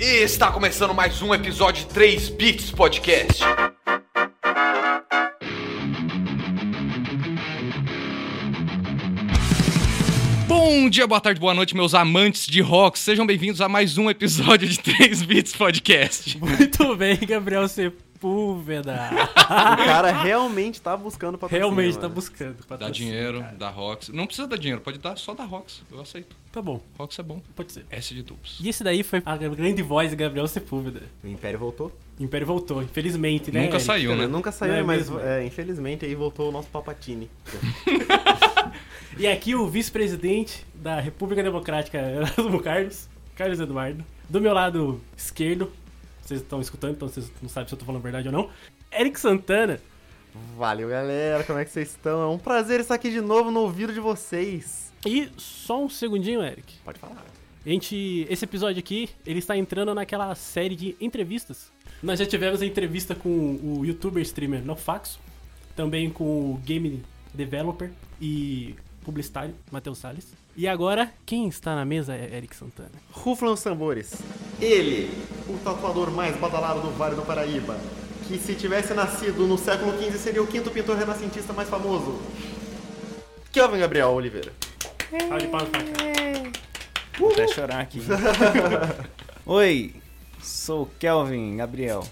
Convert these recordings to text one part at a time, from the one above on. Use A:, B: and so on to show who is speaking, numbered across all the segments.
A: E está começando mais um episódio de 3 Bits Podcast. Bom dia, boa tarde, boa noite, meus amantes de rock. Sejam bem-vindos a mais um episódio de 3 Bits Podcast.
B: Muito bem, Gabriel Sepúlveda.
C: O cara realmente tá buscando patrocínio.
B: Realmente tá
C: mano.
B: buscando.
A: Dá
B: patrocínio,
A: dinheiro,
B: cara.
A: dá Rox. Não precisa dar dinheiro, pode dar só da Rox. Eu aceito.
B: Tá bom,
A: Rox é bom.
B: pode ser.
A: S de tubos.
B: E esse daí foi a grande voz de Gabriel Sepúlveda.
C: O Império voltou.
B: O Império voltou, infelizmente, né?
A: Nunca
B: Eric?
A: saiu, né?
C: Nunca saiu,
B: é
C: mas é, infelizmente aí voltou o nosso Papatini.
B: E aqui o vice-presidente da República Democrática Erasmo Carlos, Carlos Eduardo. Do meu lado esquerdo, vocês estão escutando, então vocês não sabem se eu tô falando verdade ou não. Eric Santana.
C: Valeu, galera. Como é que vocês estão? É um prazer estar aqui de novo no ouvido de vocês.
B: E só um segundinho, Eric.
C: Pode falar.
B: A gente, esse episódio aqui, ele está entrando naquela série de entrevistas. Nós já tivemos a entrevista com o youtuber streamer Nofaxo, também com o game developer e publicitário Matheus Salles. E agora, quem está na mesa é Eric Santana.
C: Ruflam os tambores. Ele, o tatuador mais badalado do Vale do Paraíba, que se tivesse nascido no século XV seria o quinto pintor renascentista mais famoso. Kelvin Gabriel Oliveira.
B: Salve de palmas pra cá.
D: Vou até chorar aqui. Oi, sou Kelvin Gabriel.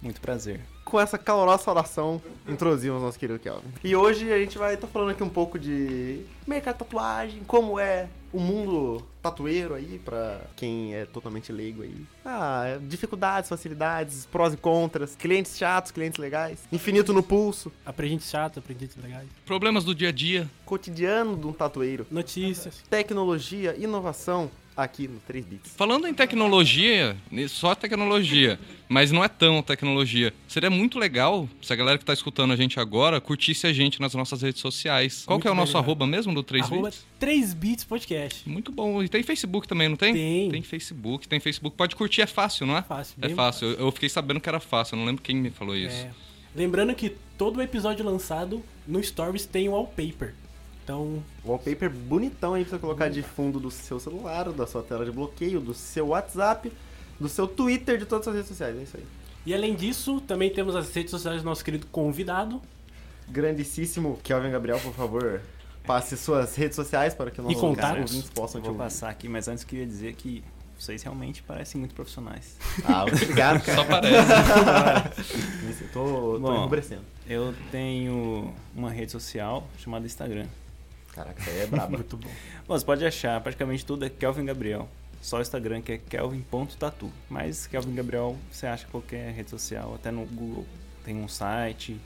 D: Muito prazer.
C: Com essa calorosa saudação, introduzimos nosso querido Kelvin. E hoje a gente vai estar falando aqui um pouco de mercado de tatuagem, como é o mundo tatueiro aí, pra quem é totalmente leigo aí. Ah, dificuldades, facilidades, prós e contras, clientes chatos, clientes legais, infinito no pulso,
B: Aprendente chato, aprendente legais.
A: Problemas do dia a dia.
C: cotidiano de um tatueiro,
B: Notícias.
C: tecnologia, inovação, aqui no 3 Bits.
A: Falando em tecnologia, só tecnologia, mas não é tão tecnologia. Seria muito legal se a galera que tá escutando a gente agora curtisse a gente nas nossas redes sociais. Qual
B: Muito
A: que é o nosso
B: bem,
A: arroba mesmo do 3
B: Arroba
A: Bits?
B: 3 Bits Podcast.
A: Muito bom. E tem Facebook também, não tem?
B: Tem.
A: Tem Facebook, tem Facebook. Pode curtir, é fácil, não é?
B: Fácil,
A: É
B: bem
A: fácil. Eu, fiquei sabendo que era fácil, eu não lembro quem me falou isso.
B: É. Lembrando que todo episódio lançado no Stories tem um wallpaper. Então,
C: Wallpaper bonitão aí pra você colocar de fundo do seu celular, da sua tela de bloqueio, do seu WhatsApp, do seu Twitter, de todas as redes sociais. É isso aí.
B: E além disso, também temos as redes sociais do nosso querido convidado.
C: Grandíssimo Kelvin Gabriel, por favor, passe suas redes sociais para que nossos ouvintes possam te
D: vou passar aqui, mas antes queria dizer que vocês realmente parecem muito profissionais.
C: Ah, obrigado, cara.
A: Só parece.
C: Tô, tô
D: Bom. Eu tenho uma rede social chamada Instagram.
C: Caraca, isso aí é brabo.
B: Muito bom.
D: Bom, você pode achar, praticamente tudo é Kelvin Gabriel. Só o Instagram que é kelvin.tatu. Mas Kelvin Gabriel você acha em qualquer rede social, até no Google. Tem um site,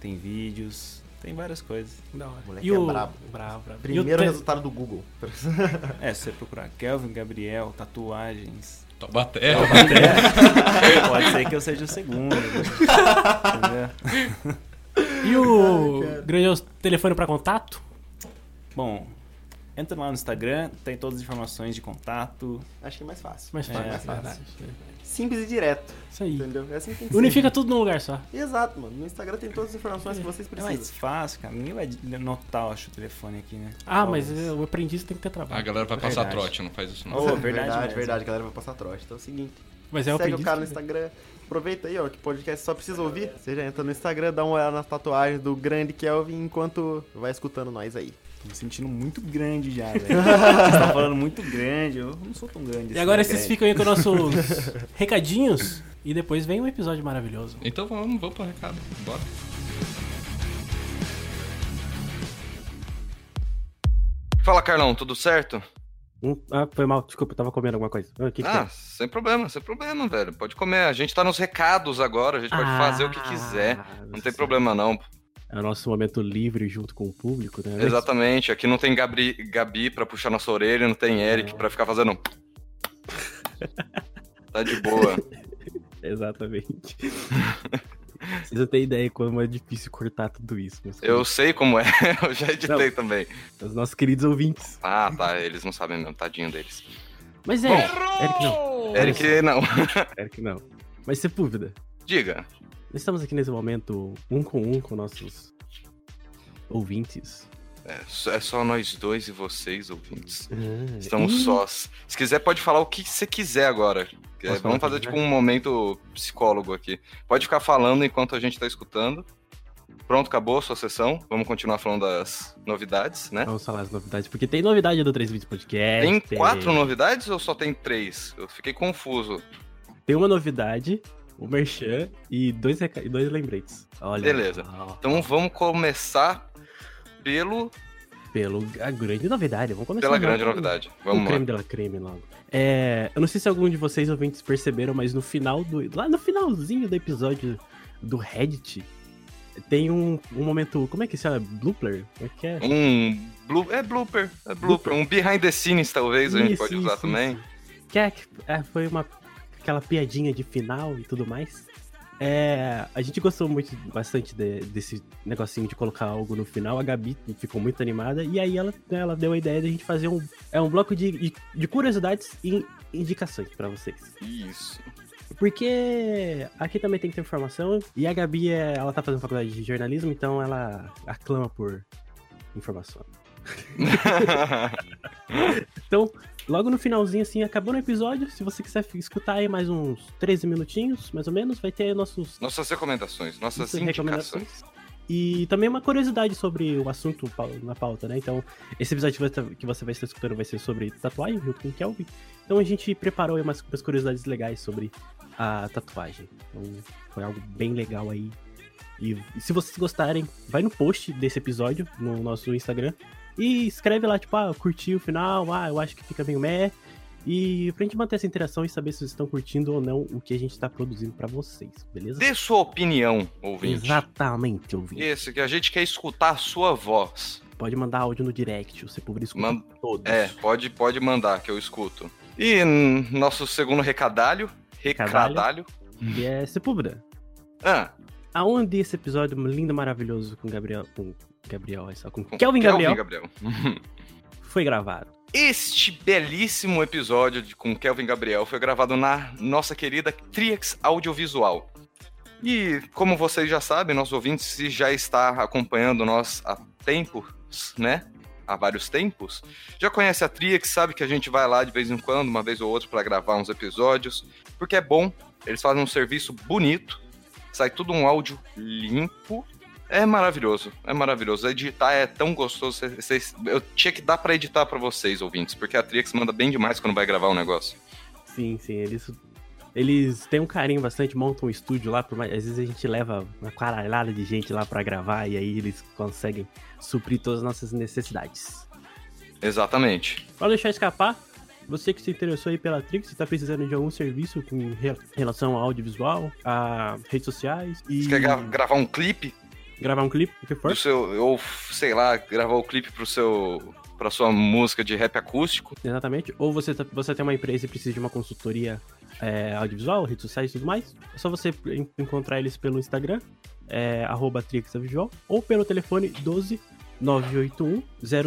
D: tem vídeos, tem várias coisas.
B: Da hora.
C: Moleque
B: e
C: é
B: o...
C: brabo.
B: Bravo, bravo. O
C: Primeiro resultado do Google.
D: É, se você procurar Kelvin Gabriel, tatuagens,
A: Taubaté.
D: Pode ser que eu seja o segundo. Entendeu?
B: E o
C: Ai,
B: grandioso telefone pra contato?
D: Bom, entra lá no Instagram, tem todas as informações de contato.
C: Acho que é mais fácil.
B: Mais
D: É,
B: fácil.
D: mais fácil.
B: verdade.
C: Simples e direto.
B: Isso aí.
C: Entendeu? É assim que tem que ser.
B: Unifica tudo num lugar só.
C: Exato, mano. No Instagram tem todas as informações que vocês
D: É
C: precisam.
D: mais fácil, cara. Ninguém vai notar, acho, o telefone aqui, né?
B: Ah, mas
C: Talvez.
B: é, o aprendiz tem que ter
A: A
B: trabalho.
A: galera vai passar
D: Verdade.
A: trote, não faz isso não.
D: Ô,
C: verdade,
D: verdade
C: verdade, a galera vai passar trote. Então é o seguinte,
B: Mas é o
C: segue o cara no Instagram, aproveita aí, ó, que podcast só precisa ouvir. Você já entra no Instagram, dá uma olhada nas tatuagens do grande Kelvin enquanto vai escutando nós aí.
D: Me sentindo muito grande já, velho. Vocês estão falando muito grande, eu não sou tão grande
B: E agora
D: assim,
B: vocês
D: grande.
B: ficam aí com nossos recadinhos e depois vem um episódio maravilhoso.
A: Então vamos, vamos pro recado. Bora. Fala, Carlão, tudo certo?
B: Hum, ah, foi mal, desculpa, eu tava comendo alguma coisa. Ah, que que
A: ah, sem problema, sem problema, velho. Pode comer. A gente tá nos recados agora, a gente pode fazer o que quiser.
B: Ah,
A: Não tem problema não.
B: É o nosso momento livre junto com o público, né?
A: Exatamente. Aqui não tem Gabi, Gabi pra puxar nossa orelha, não tem Eric pra ficar fazendo. tá de boa.
B: Exatamente. Vocês não têm ideia como é difícil cortar tudo isso.
A: Eu sei como é, eu já editei
B: Não.
A: também.
B: Os nossos queridos ouvintes.
A: Ah, tá, eles não sabem mesmo, tadinho deles.
B: Mas é, Eric não.
A: Eric, não.
B: Eric não. Mas Sepúlveda,
A: Diga.
B: Estamos aqui nesse momento um com um com nossos ouvintes.
A: É, só- é só nós dois e vocês, ouvintes.
B: Ah,
A: Estamos
B: ih,
A: sós. Se quiser, pode falar o que você quiser agora. É, vamos fazer tipo um momento psicólogo aqui. Pode ficar falando enquanto a gente tá escutando. Pronto, acabou a sua sessão. Vamos continuar falando das novidades, né?
B: Vamos falar as novidades, porque tem novidade do 3 Vídeos Podcast.
A: Tem quatro novidades ou só tem três? Eu fiquei confuso.
B: Tem uma novidade, o Merchan e dois, e dois lembretes. Olha.
A: Beleza.
B: ó,
A: Então vamos começar pelo,
B: Pelo, a grande novidade. Vamos começar
A: pela grande novidade.
B: O
A: Vamos lá.
B: creme dela creme logo. É, eu não sei se algum de vocês ouvintes perceberam, mas no final do. Lá no finalzinho do episódio do Reddit, tem um, um momento. Como é que se chama? Blooper? Como é que é?
A: Um. Blu, é blooper. É blooper.
B: Blooper.
A: Um behind the scenes, talvez, a gente
B: Isso,
A: pode usar
B: isso,
A: também.
B: isso. Que é, é, foi uma. Aquela piadinha de final e tudo mais. É, a gente gostou muito, bastante de- desse negocinho de colocar algo no final. A Gabi ficou muito animada. E aí ela, ela deu a ideia de a gente fazer um, é um bloco de, de, de curiosidades e indicações pra vocês.
A: Isso.
B: Porque aqui também tem que ter informação. E a Gabi, é- ela tá fazendo faculdade de jornalismo, então ela aclama por informação. Então, logo no finalzinho, assim, acabou no episódio. Se você quiser escutar aí mais uns 13 minutinhos, mais ou menos, vai ter nossos
A: Nossas recomendações, nossas
B: nossas
A: indicações.
B: E também uma curiosidade sobre o assunto na pauta, né? Então, esse episódio que você vai estar escutando vai ser sobre tatuagem, junto com o Kelvin. Então, a gente preparou aí umas, umas curiosidades legais sobre a tatuagem. Então, foi algo bem legal aí. E se vocês gostarem, vai no post desse episódio no nosso Instagram e escreve lá, tipo, ah, curti o final, ah, eu acho que fica meio meh. E pra gente manter essa interação e saber se vocês estão curtindo ou não o que a gente tá produzindo pra vocês, beleza?
A: Dê sua opinião, ouvinte.
B: Exatamente, ouvinte.
A: Isso, que a gente quer escutar a sua voz.
B: Pode mandar áudio no direct, você público escuta
A: Man-
B: todos.
A: É, pode, pode mandar, que eu escuto. E nosso segundo recadalho.
B: Recadalho. E é Sepúlveda.
A: Ah,
B: Aonde esse episódio lindo, maravilhoso com Gabriel. Com Gabriel, é só com
A: com
B: Kelvin Gabriel
A: Gabriel.
B: foi gravado.
A: Este belíssimo episódio de- com Kelvin Gabriel foi gravado na nossa querida Trix Audiovisual. E como vocês já sabem, nossos ouvintes se já está acompanhando nós há tempos, né? Há vários tempos. Já conhece a Trix, sabe que a gente vai lá de vez em quando, uma vez ou outra, para gravar uns episódios, porque é bom. Eles fazem um serviço bonito, sai tudo um áudio limpo. É maravilhoso, é maravilhoso. Editar é tão gostoso. cê- cês- eu tinha que dar pra editar pra vocês, ouvintes, porque a Trix manda bem demais quando vai gravar um negócio.
B: Sim, sim, eles. Eles têm um carinho bastante, montam um estúdio lá, por às vezes a gente leva uma caralhada de gente lá pra gravar e aí eles conseguem suprir todas as nossas necessidades.
A: Exatamente.
B: Pra deixar escapar, você que se interessou aí pela Trix, você tá precisando de algum serviço com re- relação ao audiovisual, a redes sociais e
A: Você quer gra- gravar um clipe
B: gravar um clipe, o que for.
A: seu. Ou, sei lá, gravar o clipe pro seu. pra sua música de rap acústico.
B: Exatamente. Ou você, tá- você tem uma empresa e precisa de uma consultoria é, audiovisual, redes sociais e tudo mais. É só você en- encontrar eles pelo Instagram, é, arroba Trixavisual, ou pelo telefone 12 981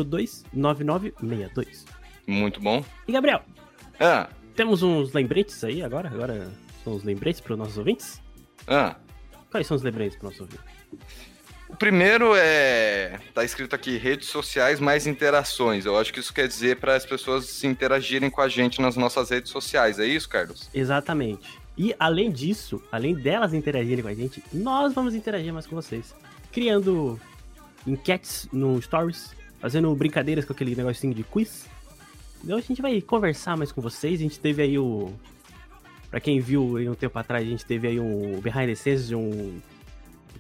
B: 02 9962.
A: Muito bom.
B: E Gabriel,
A: Ah,
B: temos uns lembretes aí agora? Agora são os lembretes para os nossos ouvintes?
A: ah.
B: Quais são os lembretes para os nossos ouvintes?
A: O primeiro é. Tá escrito aqui redes sociais mais interações. Eu acho que isso quer dizer para as pessoas se interagirem com a gente nas nossas redes sociais. É isso, Carlos?
B: Exatamente. E além disso, além delas interagirem com a gente, nós vamos interagir mais com vocês. Criando enquetes no Stories, fazendo brincadeiras com aquele negocinho de quiz. Então a gente vai conversar mais com vocês. A gente teve aí o. Pra quem viu aí um tempo atrás, a gente teve aí um behind the scenes de um.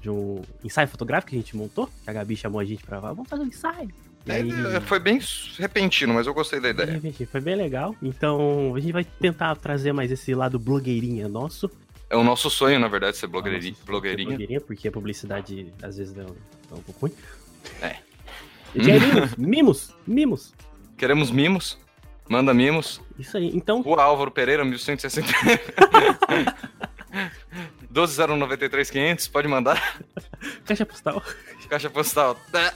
B: De um ensaio fotográfico que a gente montou. Que a Gabi chamou a gente pra. Vamos fazer um ensaio. E aí-
A: É, foi bem repentino, mas eu gostei da
B: de
A: ideia.
B: foi bem legal. Então a gente vai tentar trazer mais esse lado blogueirinha nosso.
A: É o nosso sonho, na verdade, ser blogueirinha.
B: Nossa,
A: blogueirinha.
B: blogueirinha, porque a publicidade às vezes é um, é um pouco ruim.
A: É.
B: E tem mimos, mimos, mimos.
A: Queremos mimos. Manda mimos.
B: Isso aí. Então,
A: Rua Álvaro Pereira, 1160. 12093 pode mandar.
B: caixa postal.
A: Caixa postal. Tá.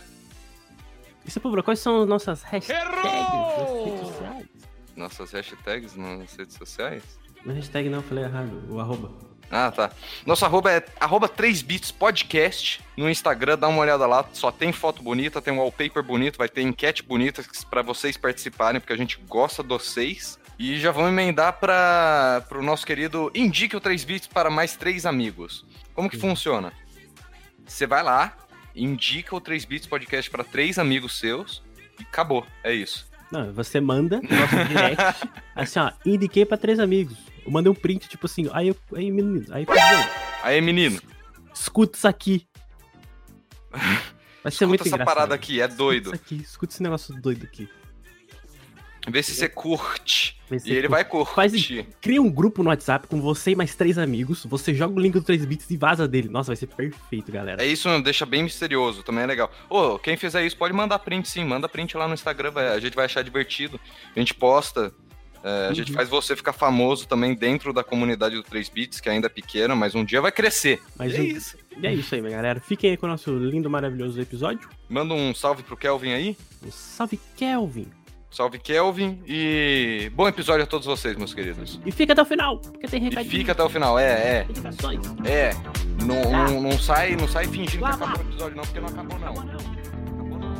B: Isso, Pablo, quais são as nossas hashtags nas redes sociais?
A: Nossas hashtags nas redes sociais.
B: Não hashtag não, falei errado. O arroba.
A: Ah, tá. Nosso arroba é arroba 3bits podcast no Instagram, dá uma olhada lá, só tem foto bonita, tem um wallpaper bonito, vai ter enquete bonita para vocês participarem, porque a gente gosta de vocês. E já vamos emendar para o nosso querido Indique o 3 bits para mais três amigos. Como que funciona? Você vai lá, indica o 3 bits podcast para três amigos seus e acabou. É isso.
B: Não, você manda no nosso direct, assim, ó, indiquei pra três amigos. Eu mandei um print, tipo assim, aí eu, aí menino, aí.
A: Aí, menino,
B: Escuta isso aqui. Vai ser muito
A: escuta essa
B: engraçado.
A: parada aqui, é doido.
B: Escuta aqui, escuta esse negócio doido aqui.
A: Vê se você curte. E ele
B: você
A: vai curtir.
B: Faz Cria um grupo no WhatsApp com você e mais três amigos. Você joga o link do 3 bits e vaza dele. Nossa, vai ser perfeito, galera.
A: É isso, deixa bem misterioso, também é legal. Ô, quem fizer isso pode mandar print sim, manda print lá no Instagram, vai- a gente vai achar divertido. A gente posta, é, a gente
B: Uhum.
A: faz você ficar famoso também dentro da comunidade do 3 bits, que ainda é pequena, mas um dia vai crescer.
B: Mas
A: é
B: um-
A: isso.
B: E é isso aí, minha galera. Fiquem aí com o nosso lindo, maravilhoso episódio.
A: Manda um salve pro Kelvin aí.
B: Um salve, Kelvin.
A: Salve Kelvin e bom episódio a todos vocês, meus queridos.
B: E fica até o final, porque tem
A: E
B: recadinho.
A: fica até o final, é, é,
B: Indicações.
A: é. Não,
B: Tá.
A: não, não sai, não sai fingindo que
B: Lá,
A: acabou
B: lá.
A: o episódio não, porque não acabou não.
B: Acabou não.
A: Acabou não.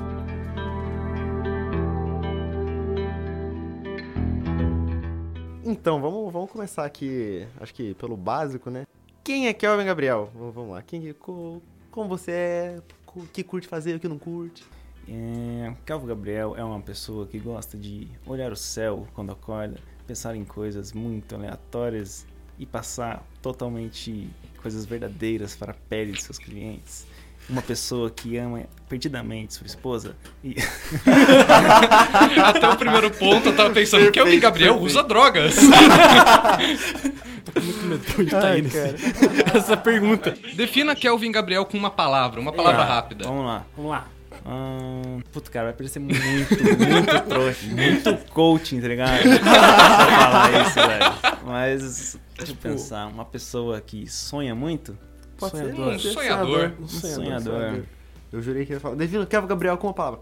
C: Então, vamos, vamos começar aqui, acho que pelo básico, né? Quem é Kelvin Gabriel? Vamos lá. Quem, co- como você é? O que curte fazer, o que não curte?
D: É, Calvo Gabriel é uma pessoa que gosta de olhar o céu quando acorda, pensar em coisas muito aleatórias e passar totalmente coisas verdadeiras para a pele de seus clientes. Uma pessoa que ama perdidamente sua esposa e
E: Até o primeiro ponto eu tava pensando,
C: Perfeito,
E: Kelvin Gabriel
C: perfeito.
E: usa drogas.
B: Tô com muito medo de tá
C: Ai, cara.
B: essa pergunta.
E: Defina Kelvin Gabriel com uma palavra, uma palavra
D: Tá,
E: rápida.
D: Vamos lá.
B: Vamos lá.
D: Ahn, puta, cara, vai parecer muito, muito trouxa, muito coaching, tá ligado? falar isso, velho. Mas, deixa eu pensar, uma pessoa que sonha muito,
C: Pode ser,
B: Sonhador.
C: ser
E: Um sonhador.
C: Um
D: Um
C: sonhador.
D: sonhador.
C: Eu jurei que ia falar. Defina Kelvin Gabriel com uma palavra.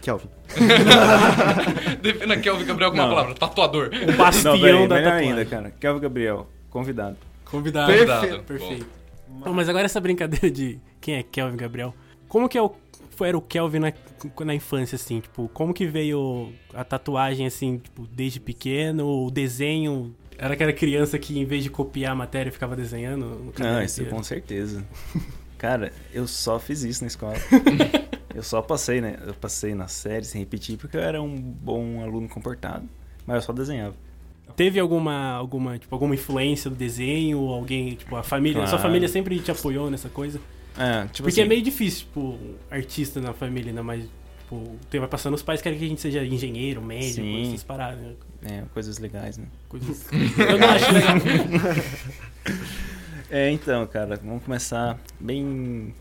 C: Kelvin.
E: Defina Kelvin Gabriel com uma
D: Não.
E: palavra, tatuador.
B: O bastião
D: Não, peraí,
B: da tatuagem.
D: ainda, cara. Kelvin Gabriel, convidado.
B: Convidado.
E: Perfeito.
B: Perfeito. Bom, mas agora essa brincadeira de quem é Kelvin Gabriel. Como que é o, foi, era o Kelvin na, na infância, assim? Tipo, como que veio a tatuagem, assim, tipo, desde pequeno? O desenho... Era aquela criança que, em vez de copiar a matéria, ficava desenhando?
D: Não, isso
B: inteiro?
D: com certeza. Cara, eu só fiz isso na escola. eu só passei, né? Eu passei na série sem repetir porque eu era um bom aluno comportado. Mas eu só desenhava.
B: Teve alguma, alguma, tipo, alguma influência do desenho? Alguém, tipo, a família... Sua
D: Claro.
B: família sempre te apoiou nessa coisa?
D: É, tipo
B: Porque
D: assim,
B: é meio difícil, tipo, artista na família, né? Mas, tipo, tem- vai passando os pais querem que a gente seja engenheiro, médico,
D: Sim.
B: essas paradas, né?
D: é, coisas legais, né?
B: Coisas... Eu não acho legal.
D: É, então, cara, vamos começar bem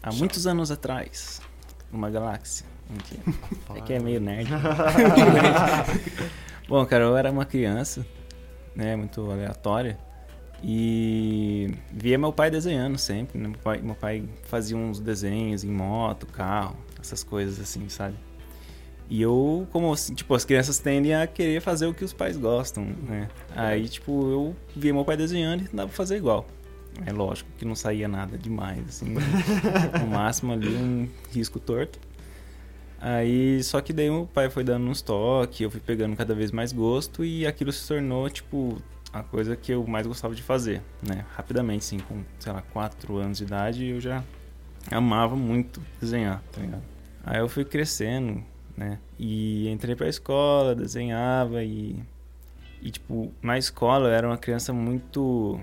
D: há muitos anos atrás, numa galáxia. Aqui. É que é meio nerd. Bom, cara, eu era uma criança, né, muito aleatória. E via meu pai desenhando sempre, né? Meu pai, meu pai fazia uns desenhos em moto, carro, essas coisas assim, sabe? E eu, como assim, tipo, as crianças tendem a querer fazer o que os pais gostam, né? Aí, tipo, eu via meu pai desenhando e tentava fazer igual. É lógico que não saía nada demais, assim. no máximo ali um risco torto. Aí, só que daí o pai foi dando uns toques, eu fui pegando cada vez mais gosto e aquilo se tornou, tipo, a coisa que eu mais gostava de fazer, né? Rapidamente, assim, com, sei lá, 4 anos de idade, eu já amava muito desenhar, tá ligado? Aí eu fui crescendo, né? E entrei pra escola, desenhava e... E, tipo, na escola eu era uma criança muito,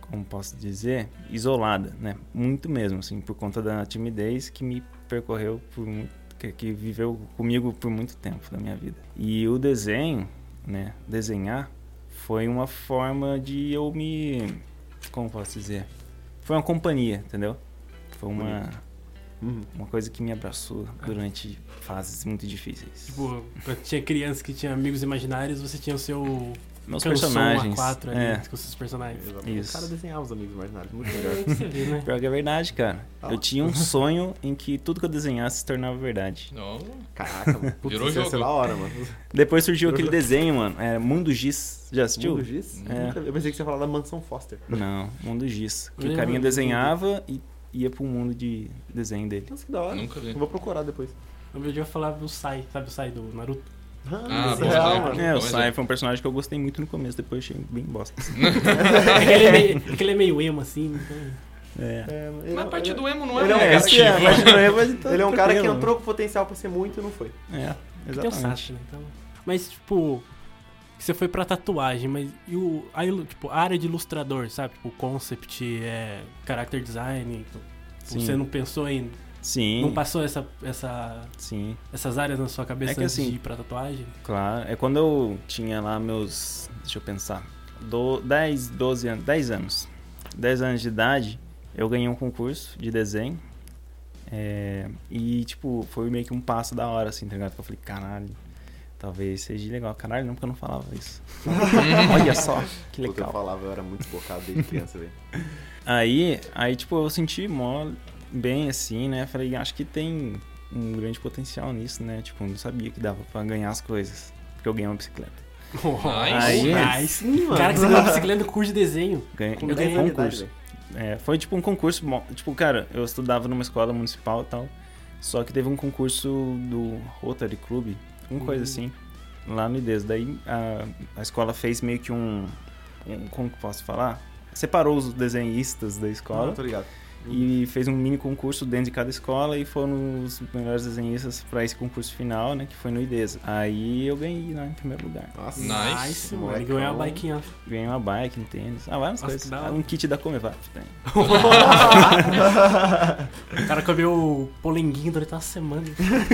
D: como posso dizer, isolada, né? Muito mesmo, assim, por conta da timidez que me percorreu por muito que, que viveu comigo por muito tempo da minha vida. E o desenho, né, desenhar, foi uma forma de eu me. Como posso dizer? Foi uma companhia, entendeu? Foi uma,
C: Uhum.
D: uma coisa que me abraçou durante fases muito difíceis.
B: tipo, quando tinha criança que tinha amigos imaginários, você tinha o seu
D: meus
B: Canção
D: personagens.
B: A4 ali,
D: é.
B: com esses personagens.
D: Isso.
C: O cara desenhava os amigos imaginários, muito
B: É,
C: melhor.
B: que você vê, né?
D: Pior que é verdade, cara.
C: Ah.
D: Eu tinha um sonho em que tudo que eu desenhasse se tornava verdade.
E: Não.
C: Caraca, mano. Putz,
E: Virou
C: isso ia
E: jogo.
C: ser da hora, mano.
D: Depois surgiu aquele desenho, mano. É Mundo Giz. Já assistiu?
C: Mundo Giz?
D: É.
C: Eu pensei que você ia falar da Mansão Foster.
D: Não, Mundo Giz. Que
B: Eu
D: o carinha desenhava e ia pro mundo de desenho dele.
C: Nossa, que da hora.
E: Nunca vi.
C: Eu vou procurar depois.
B: Eu falava do Sai, sabe o Sai do Naruto?
E: Ah,
C: isso
E: bom
C: é real,
E: exemplo.
C: mano.
D: É, o Sai foi um personagem que eu gostei muito no começo, depois achei bem bosta.
B: É que ele é meio, é que ele é meio emo, assim. Então...
D: É.
C: É,
E: Mas a parte do emo não é
C: ele é um cara
E: negativo.
C: que é, mas-
D: Ele
C: ele é um cara que entrou com potencial pra ser muito e não foi.
D: É,
B: Tem o
D: exatamente.
B: Sasuke, né? Então... Mas, tipo, você foi pra tatuagem, mas e o, a, tipo, a área de ilustrador, sabe? Tipo, concept, é, character design. tipo. Você não pensou em.
D: Sim,
B: Não passou essa, essa,
D: sim,
B: essas áreas na sua cabeça
D: É que
B: antes
D: assim-
B: de ir pra tatuagem?
D: claro. É quando eu tinha lá meus, deixa eu pensar, do, 10, 12 anos, 10 anos. 10 anos de idade, eu ganhei um concurso de desenho. É, e, tipo, foi meio que um passo da hora, assim, tá ligado? Que eu falei, caralho, talvez seja legal. Caralho, não, porque eu não falava isso. Olha só, que
C: Puta, eu
D: legal.
C: falava, eu era muito bocado desde criança, velho.
D: Aí, aí, tipo, eu senti mó bem assim, né? Falei, acho que tem um grande potencial nisso, né? Tipo, não sabia que dava pra ganhar as coisas. Porque eu ganhei uma bicicleta.
B: Aí,
D: Aí-
B: nice.
C: Sim, mano.
B: Cara, que você ganhou bicicleta no curso de desenho.
D: Ganhei, eu
C: 10
D: ganhei um concurso. É, foi tipo um concurso, tipo, cara, eu estudava numa escola municipal e tal. Só que teve um concurso do Rotary Club, uma coisa assim, lá no IDES. Daí a, a escola fez meio que um, um. Como que eu posso falar? Separou os desenhistas da escola.
C: Ah, tô ligado.
D: E fez um mini concurso dentro de cada escola e foram os melhores desenhistas para esse concurso final, né, que foi no IDESA. Aí eu ganhei lá em primeiro lugar.
C: Nossa.
E: Nice.
B: Nice, mano. Ele ganhou uma biquinha.
D: Ganhei uma bike, um tênis, ah, várias
B: Nossa,
D: coisas. Ah, Um kit da Comevat tem.
B: O cara comeu o polenguinho durante uma semana.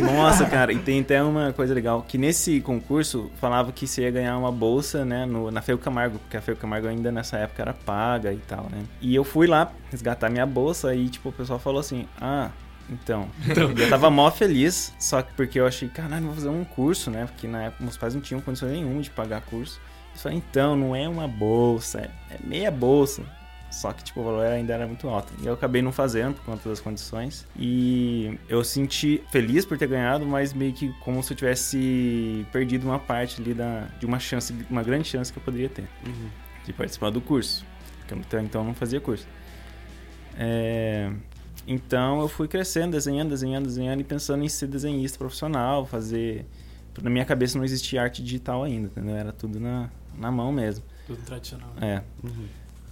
D: Nossa, cara, e tem até uma coisa legal, que nesse concurso falava que você ia ganhar uma bolsa, né, no, na Feio Camargo, porque a Feio Camargo ainda nessa época era paga e tal, né. E eu fui lá resgatar minha bolsa e, tipo, o pessoal falou assim, ah... Então, E eu tava mó feliz, só que porque eu achei, caralho, vou fazer um curso, né? Porque na época meus pais não tinham condições nenhuma de pagar curso. Eu falei, então, não é uma bolsa, é é meia bolsa. Só que, tipo, o valor ainda era muito alto. E eu acabei não fazendo por conta das condições. E eu senti feliz por ter ganhado, mas meio que como se eu tivesse perdido uma parte ali da, de uma chance, uma grande chance que eu poderia ter de participar do curso. Porque eu então não fazia curso. É, Então eu fui crescendo, desenhando, desenhando, desenhando e pensando em ser desenhista profissional, fazer. Na minha cabeça não existia arte digital ainda, entendeu? Era tudo na, na mão mesmo.
B: Tudo tradicional.
D: É.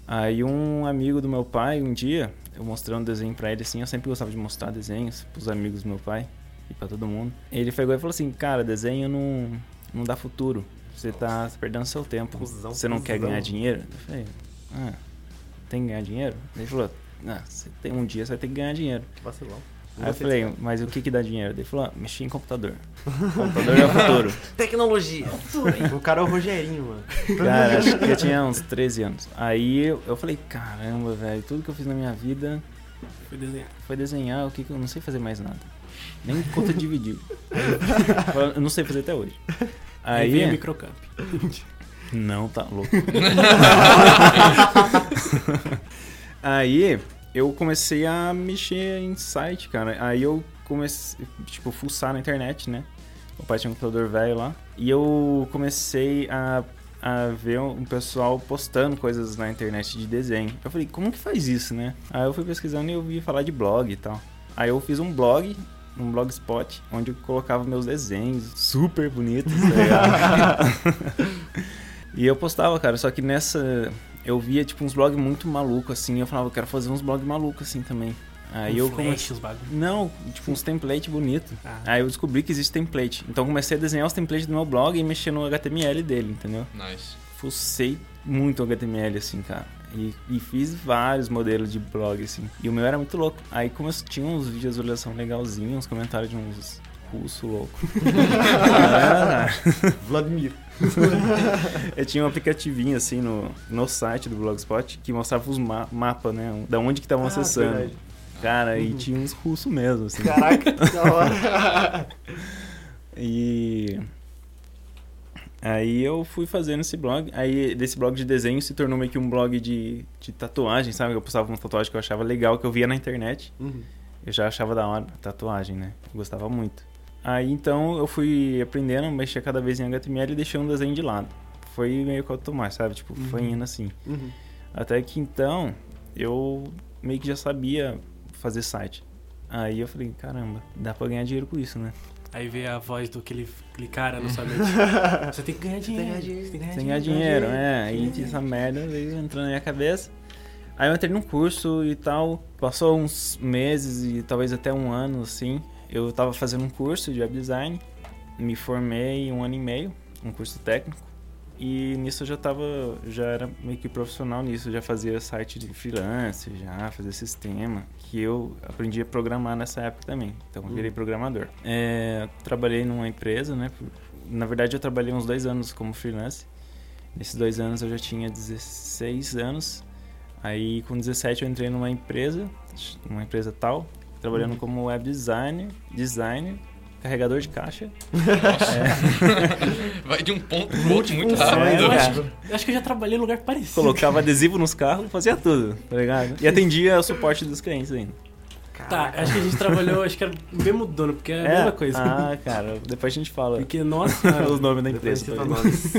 D: Aí um amigo do meu pai, um dia, eu mostrei um desenho pra ele assim, eu sempre gostava de mostrar desenhos pros amigos do meu pai e pra todo mundo. Ele pegou e falou assim, cara, desenho não, não dá futuro. Você tá perdendo seu tempo.
C: Cusão,
D: Você não quer
C: cuzão.
D: ganhar dinheiro? Eu falei, ah, tem que ganhar dinheiro? Ele falou, ah, você tem, um dia você vai ter que ganhar dinheiro.
C: Vacilão.
D: Aí eu falei, mas o que que dá dinheiro? Ele falou, ah, mexer em computador. computador é o futuro.
C: Tecnologia. o cara é o Rogerinho, mano.
D: Cara, acho que eu tinha uns 13 anos. Aí eu, eu falei, caramba, velho, tudo que eu fiz na minha vida
B: Foi desenhar.
D: foi desenhar, o que que eu não sei fazer mais nada. Nem conta dividir. eu não sei fazer até hoje.
B: Aí veio a
D: Aí,
B: microcamp.
D: não, tá louco. Aí eu comecei a mexer em site, cara. Aí eu comecei, tipo, fuçar na internet, né? O pai tinha um computador velho lá. E eu comecei a, a ver um pessoal postando coisas na internet de desenho. Eu falei, como que faz isso, né? Aí eu fui pesquisando e eu vi falar de blog e tal. Aí eu fiz um blog, um blogspot, onde eu colocava meus desenhos super bonitos, tá? E eu postava, cara, só que nessa. Eu via, tipo, uns blogs muito malucos, assim. E eu falava, eu quero fazer uns blogs malucos, assim, também. Aí eu
B: Com
D: comecei.
B: flash, os bagulho.
D: Não, tipo, uns templates bonitos.
B: Ah.
D: Aí eu descobri que existe template. Então eu comecei a desenhar os templates do meu blog e mexer no HTML dele, entendeu?
E: Nice.
D: Fucei muito o HTML, assim, cara. E, e fiz vários modelos de blog, assim. E o meu era muito louco. Aí como eu tinha uns vídeos de visualização legalzinhos, uns comentários de uns russos loucos. Ah,
C: Vladimir.
D: Eu tinha um aplicativinho assim no, no site do Blogspot que mostrava os ma mapas, né? Da onde que estavam
C: Ah,
D: acessando.
C: verdade.
D: Cara, e tinha uns russos mesmo, assim.
C: Caraca, que da hora.
D: E. Aí eu fui fazendo esse blog. Aí desse blog de desenho se tornou meio que um blog de, de tatuagem, sabe? Eu postava uma tatuagem que eu achava legal, que eu via na internet.
C: Uhum.
D: Eu já achava da hora tatuagem, né? Eu gostava muito. Aí então eu fui aprendendo, mexer cada vez em HTML e deixei um desenho de lado. Foi meio que automático, sabe? Tipo, foi indo assim.
C: Uhum.
D: Até que então eu meio que já sabia fazer site. Aí eu falei, caramba, dá pra ganhar dinheiro com isso, né?
B: Aí veio a voz do aquele, aquele cara na sua mente. Você tem que ganhar dinheiro.
C: ganhar dinheiro,
B: você tem que
D: ganhar dinheiro, é. Aí essa merda veio entrando na minha cabeça. Aí eu entrei num curso e tal. Passou uns meses e talvez até um ano, assim. Eu tava fazendo um curso de web design. Me formei um ano e meio, um curso técnico. E nisso eu já tava, já era meio que profissional nisso, já fazia site de freelance, já fazia sistema, que eu aprendi a programar nessa época também. Então eu virei programador. É, trabalhei numa empresa, né? Na verdade eu trabalhei uns dois anos como freelance. Nesses dois anos eu já tinha 16 anos. Aí com 17 eu entrei numa empresa, uma empresa tal, trabalhando como web designer, designer, carregador de caixa.
E: Vai de um ponto pro outro muito rápido.
B: eu,
D: É.
B: acho, eu acho que eu já trabalhei em lugar parecido.
D: Colocava adesivo nos carros, fazia tudo, tá ligado? E atendia o suporte dos clientes ainda.
B: Tá, acho que a gente trabalhou, acho que era o mesmo dono, porque é a mesma coisa.
D: Ah, cara, depois a gente fala
B: Porque, nossa,
D: os nomes da empresa.
C: nomes.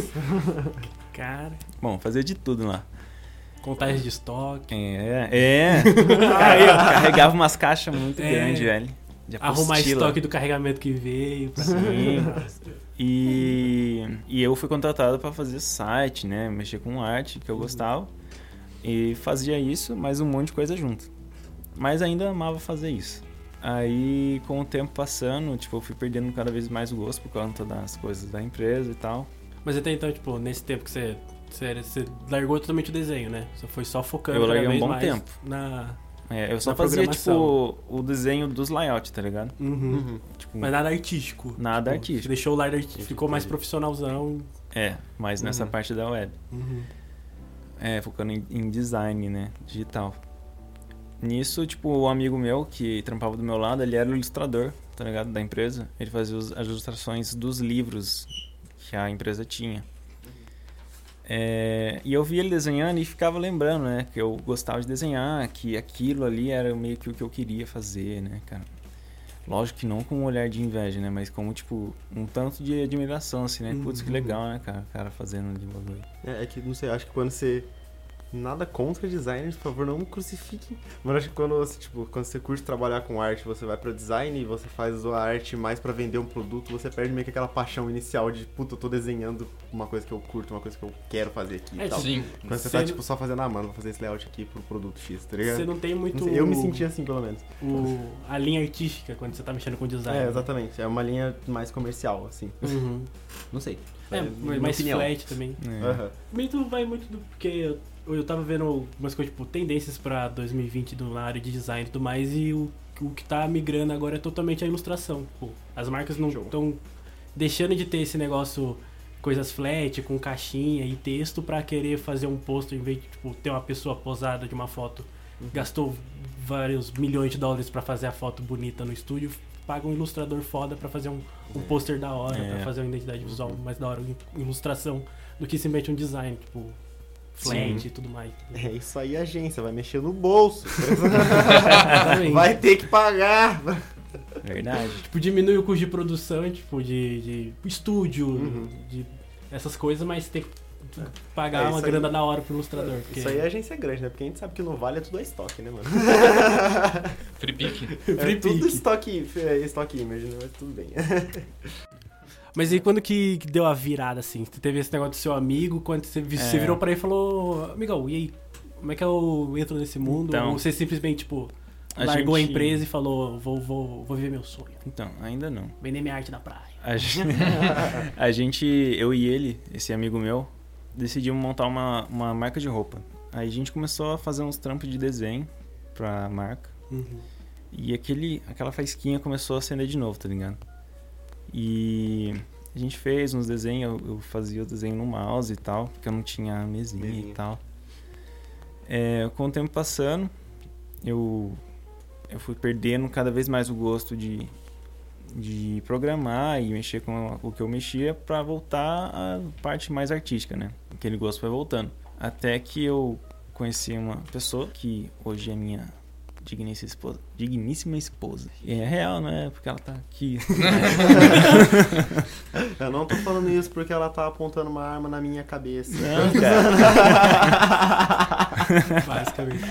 B: cara,
D: Bom, fazia de tudo lá.
B: Contagem de estoque,
D: É, é. Ó, carregava umas caixas muito
B: É.
D: grandes, velho.
B: Arrumar estoque do carregamento que veio. pra-
D: Sim. E, e eu fui contratado para fazer site, né? Mexer com arte, que eu gostava. E fazia isso, mais um monte de coisa junto. Mas ainda amava fazer isso. Aí, com o tempo passando, tipo, eu fui perdendo cada vez mais o gosto por conta das coisas da empresa e tal.
B: Mas até então, tipo, nesse tempo que você, você, você largou totalmente o desenho, né? Você foi só focando
D: Eu larguei um bom tempo.
B: na...
D: É, eu só
B: Na
D: fazia, tipo, o desenho dos layouts, tá ligado?
B: Uhum.
C: Uhum.
D: Tipo,
B: Mas nada artístico.
D: Nada
B: Tipo,
D: artístico.
B: Você deixou o artístico, ficou mais
C: entendi.
B: profissionalzão.
D: É, mas nessa
C: Uhum.
D: parte da web.
B: Uhum.
D: É, focando em, em design, né? Digital. Nisso, tipo, o amigo meu que trampava do meu lado, ele era o ilustrador, tá ligado? Da empresa. Ele fazia as ilustrações dos livros que a empresa tinha. É, e eu via ele desenhando e ficava lembrando, né? Que eu gostava de desenhar, que aquilo ali era meio que o que eu queria fazer, né, cara? Lógico que não com um olhar de inveja, né? Mas como, tipo, um tanto de admiração, assim, né? Putz, que
B: Uhum.
D: legal, né, cara? O cara fazendo o bagulho.
C: É, é que, não sei, acho que quando você. Nada contra designers, por favor, não me crucifiquem. Mas acho que quando você, tipo, quando você curte trabalhar com arte, você vai pra design e você faz a arte mais pra vender um produto, você perde meio que aquela paixão inicial de, puta, eu tô desenhando uma coisa que eu curto, uma coisa que eu quero fazer aqui
B: É,
C: e tal.
E: Sim.
C: Quando você
B: Você
C: tá,
B: não-
C: tipo, só fazendo, ah, mano, vou fazer esse layout aqui pro produto X, tá ligado?
B: Você não tem muito.
C: Não sei, Eu me senti assim, pelo menos.
B: o, a linha artística quando você tá mexendo com design.
C: É, exatamente. É uma linha mais comercial, assim.
B: Uhum.
C: Não sei.
B: É,
C: minha
B: mais
C: opinião.
B: flat também.
D: É.
B: Também tu vai muito do. Porque eu, tava vendo umas coisas, tipo, tendências pra 2020 do, na área de design e tudo mais, e o, o que tá migrando agora é totalmente a ilustração. Tipo, as marcas não estão deixando de ter esse negócio, coisas flat, com caixinha e texto, pra querer fazer um post em vez de tipo, ter uma pessoa posada de uma foto. Gastou vários milhões de dólares pra fazer a foto bonita no estúdio, paga um ilustrador foda pra fazer um, um pôster da hora,
D: É.
B: pra fazer uma identidade visual mais da hora, uma ilustração, do que simplesmente um design, tipo, flat
D: Sim.
B: e tudo mais.
C: É isso aí, agência. Vai mexer no bolso. Vai ter que pagar.
D: Verdade.
B: Tipo, diminui o custo de produção, tipo, de, de estúdio,
C: Uhum.
B: de essas coisas, mas tem que pagar
C: É,
B: uma
C: aí-
B: grana da hora pro ilustrador. Porque...
C: Isso aí é agência grande, né? Porque a gente sabe que no Vale é tudo a estoque, né, mano?
E: Free pick.
C: É
B: Free
C: tudo
B: pick.
C: estoque, é, estoque image, né? Mas tudo bem.
B: Mas aí quando que, que deu a virada, assim? Teve esse negócio do seu amigo, quando você, você
D: É.
B: virou pra ele e falou, amigão, e aí? Como é que eu entro nesse mundo?
D: Então,
B: Ou você simplesmente, tipo,
D: a
B: largou
D: gente-
B: a empresa e falou, vou, vou, vou viver meu sonho.
D: Então, ainda não.
B: Vender minha arte na praia.
D: A gente, a gente, eu e ele, esse amigo meu, decidimos montar uma, uma marca de roupa. Aí a gente começou a fazer uns trampos de desenho pra marca.
B: Uhum.
D: E aquele, aquela faísquinha começou a acender de novo, tá ligado? E a gente fez uns desenhos, eu, eu fazia o desenho no mouse e tal, porque eu não tinha mesinha,
C: Mesinha.
D: e tal. É, com o tempo passando, eu, eu fui perdendo cada vez mais o gosto de, de programar e mexer com o que eu mexia pra voltar à parte mais artística, né? Aquele gosto foi voltando. Até que eu conheci uma pessoa que hoje é minha digníssima esposa. Digníssima esposa. E é real, né? Porque ela tá aqui.
C: Eu não tô falando isso porque ela tá apontando uma arma na minha cabeça.
D: Não, cara.
B: Basicamente.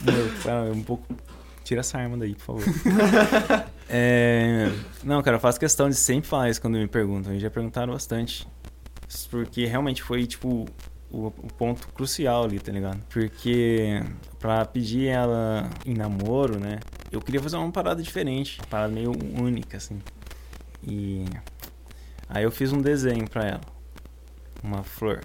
D: Meu, tá, um pouco. Tira essa arma daí, por favor. É, Não, cara, eu faço questão de sempre falar isso quando me perguntam. E já perguntaram bastante. Porque realmente foi, tipo, o, o ponto crucial ali, tá ligado? Porque pra pedir ela em namoro, né? Eu queria fazer uma parada diferente, uma parada meio única, assim. E aí eu fiz um desenho pra ela. Uma flor.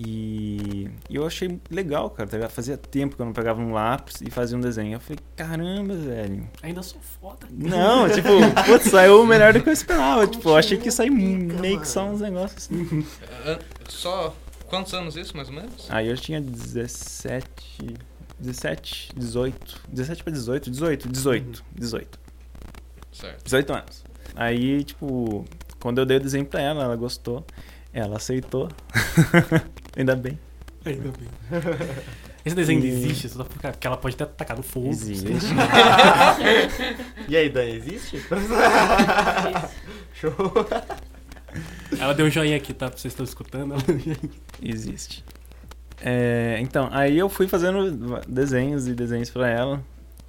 D: E, e eu achei legal, cara. tá? Fazia tempo que eu não pegava um lápis e fazia um desenho. Eu falei, caramba, velho.
B: Ainda sou foda.
D: Não, tipo, putz, saiu melhor do que eu esperava. Tipo, eu achei que
C: Continua,
D: meio que só uns negócios assim.
E: Só. Quantos anos isso, mais ou menos?
D: Aí eu tinha 17. 17, 18. 17 pra 18, 18, 18, 18.
E: Certo.
D: 18 anos. Aí, tipo, quando eu dei o desenho pra ela, ela gostou. Ela aceitou. Ainda bem.
B: Ainda bem. Esse desenho
D: E-
B: existe, só porque porque ela pode ter atacado fogo.
D: Existe.
C: E aí, Dan, existe? Show.
B: Ela deu um joinha aqui, tá? Pra vocês estão escutando.
D: Existe. É, então, aí eu fui fazendo desenhos e desenhos pra ela.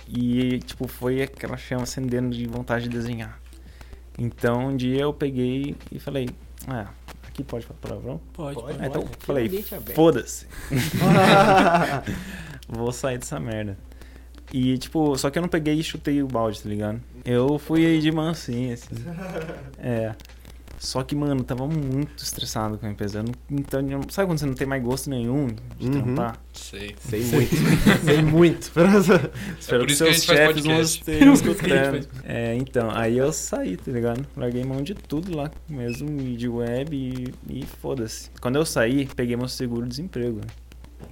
D: E, tipo, foi aquela chama acendendo de vontade de desenhar. Então, um dia eu peguei e falei: Ah, aqui pode falar palavrão?
B: Pode,
C: Pode,
B: pode.
D: Então,
C: é
D: falei:
C: aberto.
D: Foda-se. Vou sair dessa merda. E, tipo, só que eu não peguei e chutei o balde, tá ligado? Eu fui de mansinho, assim. É. Só que, mano, eu tava muito estressado com a empresa. Eu não, então, eu- sabe quando você não tem mais gosto nenhum de
C: Uhum.
D: trampar?
E: Sei.
C: Sei muito. Sei muito.
D: Espero
E: por
D: que seus chefes não estejam escutando. É, então, aí eu saí, tá ligado? Larguei mão de tudo lá mesmo, e de web e, e foda-se. Quando eu saí, peguei meu seguro-desemprego.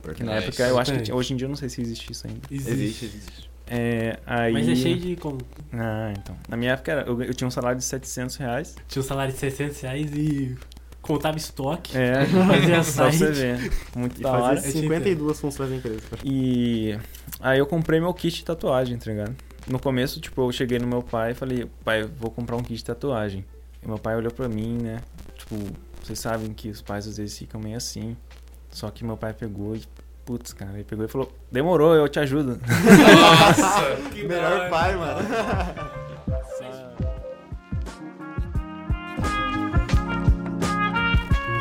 D: Porque na
E: Nice.
D: época eu acho que hoje em dia eu não sei se existe isso ainda.
C: Existe, existe.
D: É, aí...
B: Mas é cheio de. Como?
D: Ah, então. Na minha época era- eu, eu tinha um salário de 700 reais.
B: Tinha um salário de 600 reais e contava estoque.
D: É,
B: Fazia
D: só
B: site.
D: você ver. Muito
C: E
D: da hora.
C: fazia 52 funções da empresa.
D: E aí eu comprei meu kit de tatuagem, tá ligado? No começo, tipo, eu cheguei no meu pai e falei, pai, eu vou comprar um kit de tatuagem. E meu pai olhou pra mim, né? Tipo, vocês sabem que os pais às vezes ficam meio assim. Só que meu pai pegou e, putz, cara, ele pegou e falou, demorou, eu te ajudo.
E: Nossa!
C: Melhor pai, mano.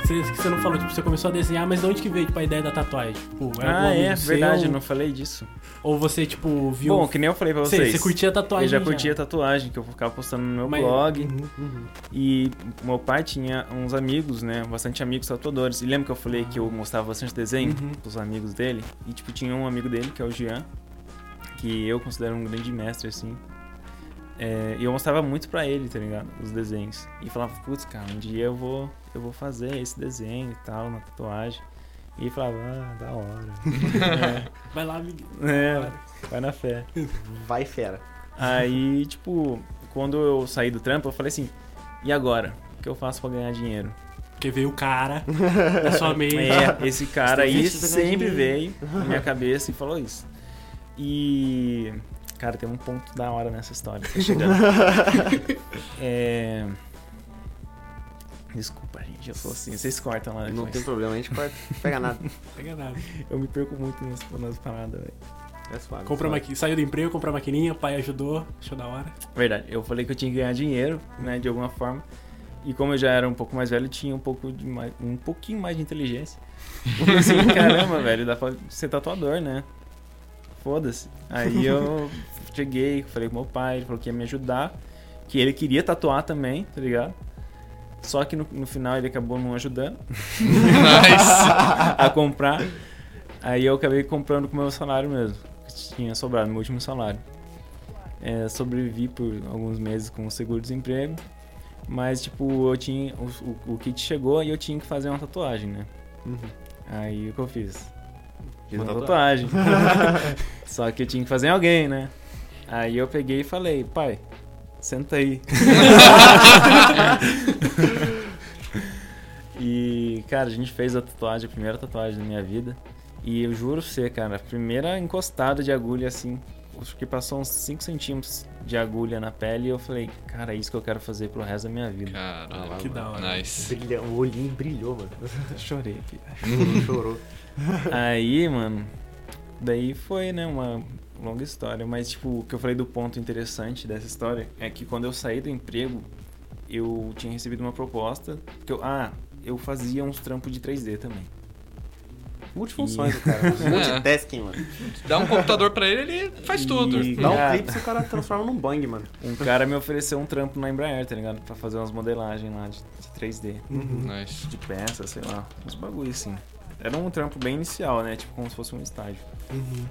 B: Você, você não falou, tipo, você começou a desenhar, mas de onde que veio tipo, a ideia da tatuagem? Tipo,
D: Ah, é, verdade, eu não falei disso.
B: Ou você, tipo, viu.
D: Bom, que nem eu falei pra
B: você,
D: vocês.
B: você curtia tatuagem?
D: eu já curtia tatuagem, que eu ficava postando no meu
B: Mas-
D: blog.
B: Uhum, uhum.
D: E meu pai tinha uns amigos, né? Bastante amigos tatuadores. E lembra que eu falei que eu mostrava bastante desenho
B: Uhum.
D: dos amigos dele? E, tipo, tinha um amigo dele, que é o Jean, que eu considero um grande mestre, assim. É, e eu mostrava muito pra ele, tá ligado? Os desenhos. E falava, putz, cara, um dia eu vou, eu vou fazer esse desenho e tal, na tatuagem. E ele falava, ah, da hora.
B: Vai lá, amigo.
D: é, é, vai na fé.
C: Vai fera.
D: Aí, tipo, quando eu saí do trampo, eu falei assim, e agora? O que eu faço pra ganhar dinheiro?
B: Porque veio o cara na sua mente.
D: É, esse cara aí sempre veio na minha cabeça e falou isso. E. Cara, tem um ponto da hora nessa história. Tá chegando. é. Desculpa, gente, eu sou assim. Vocês cortam lá
C: Não
D: depois.
C: tem problema, a gente corta. Pega nada.
B: Pega nada.
D: Eu me perco muito nas, nas paradas, velho.
C: É suave.
B: Comprou
C: suave.
B: maqui... Saiu do emprego, comprou a maquininha, o pai ajudou, achou da hora.
D: Verdade, eu falei que eu tinha que ganhar dinheiro, né, de alguma forma. E como eu já era um pouco mais velho, tinha um pouco de mais, um pouquinho mais de inteligência. E assim, caramba, velho, dá pra ser tatuador, né? Foda-se. Aí eu cheguei, falei com meu pai, ele falou que ia me ajudar, que ele queria tatuar também, tá ligado? Só que no, no final ele acabou não ajudando
E: Nice!
D: a comprar. Aí eu acabei comprando com o meu salário mesmo. Que tinha sobrado, meu último salário. É, sobrevivi por alguns meses com o seguro-desemprego. Mas, tipo, eu tinha. O, o, o kit chegou e eu tinha que fazer uma tatuagem, né?
C: Uhum.
D: Aí o que eu fiz? Fiz
C: Uma
D: uma tatuagem. Só que eu tinha que fazer em alguém, né? Aí eu peguei e falei, pai, senta aí. e, cara, a gente fez a tatuagem, a primeira tatuagem da minha vida. E eu juro pra você, cara, a primeira encostada de agulha assim, acho que passou uns 5 centímetros de agulha na pele e eu falei, cara, é isso que eu quero fazer pro resto da minha vida.
E: Caralho.
B: Que da hora.
E: Nice.
C: Brilha- o olhinho brilhou, mano.
D: Chorei, filho.
C: Chorou.
D: Aí, mano, daí foi, né, uma longa história. Mas, tipo, o que eu falei do ponto interessante dessa história é que quando eu saí do emprego, eu tinha recebido uma proposta que eu, ah, eu fazia uns trampos de 3D também.
C: Multifunções, o cara. Multitasking, mano.
E: Dá um computador pra ele, ele faz tudo.
D: E-
C: Dá um
D: Cara.
C: clipe e o cara transforma num bang, mano.
D: Um cara me ofereceu um trampo na Embraer, tá ligado? Pra fazer umas modelagens lá de, de 3D.
E: Nice.
D: De peça, sei lá, uns bagulho assim. Era um trampo bem inicial, né? Tipo, como se fosse um estágio.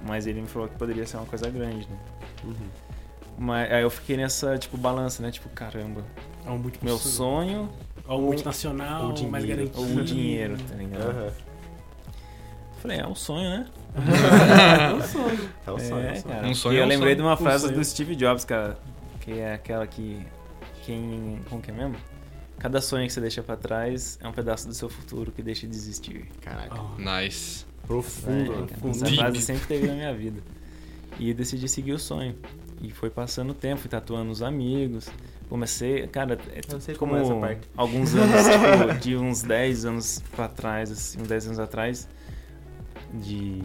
D: Mas ele me falou que poderia ser uma coisa grande, né? Mas aí eu fiquei nessa, tipo, balança, né? Tipo, caramba,
B: É um
D: meu sonho
B: É um multinacional,
C: ou
B: mais
C: dinheiro.
B: garantido.
D: ou o dinheiro, tá ligado?
C: Aham.
D: Falei, é um sonho, né?
C: É o sonho, é o
D: É,
C: sonho.
D: cara.
E: Um sonho
D: e
E: é
D: eu
E: um
D: lembrei
E: sonho.
D: de uma
B: Um
D: frase
B: sonho.
D: do Steve Jobs, cara, que é aquela que quem, como que é mesmo? Cada sonho que você deixa pra trás é um pedaço do seu futuro que deixa de existir.
C: Caraca.
B: Ah,
E: Nice.
C: Profundo.
D: É,
C: né?
D: cara, essa frase sempre teve na minha vida. E decidi seguir o sonho. E foi passando o tempo, fui tatuando os amigos. Comecei, cara, é
C: Eu sei
D: como
C: como é essa parte.
D: alguns anos, tipo, de uns 10 anos pra trás, assim, uns 10 anos atrás, de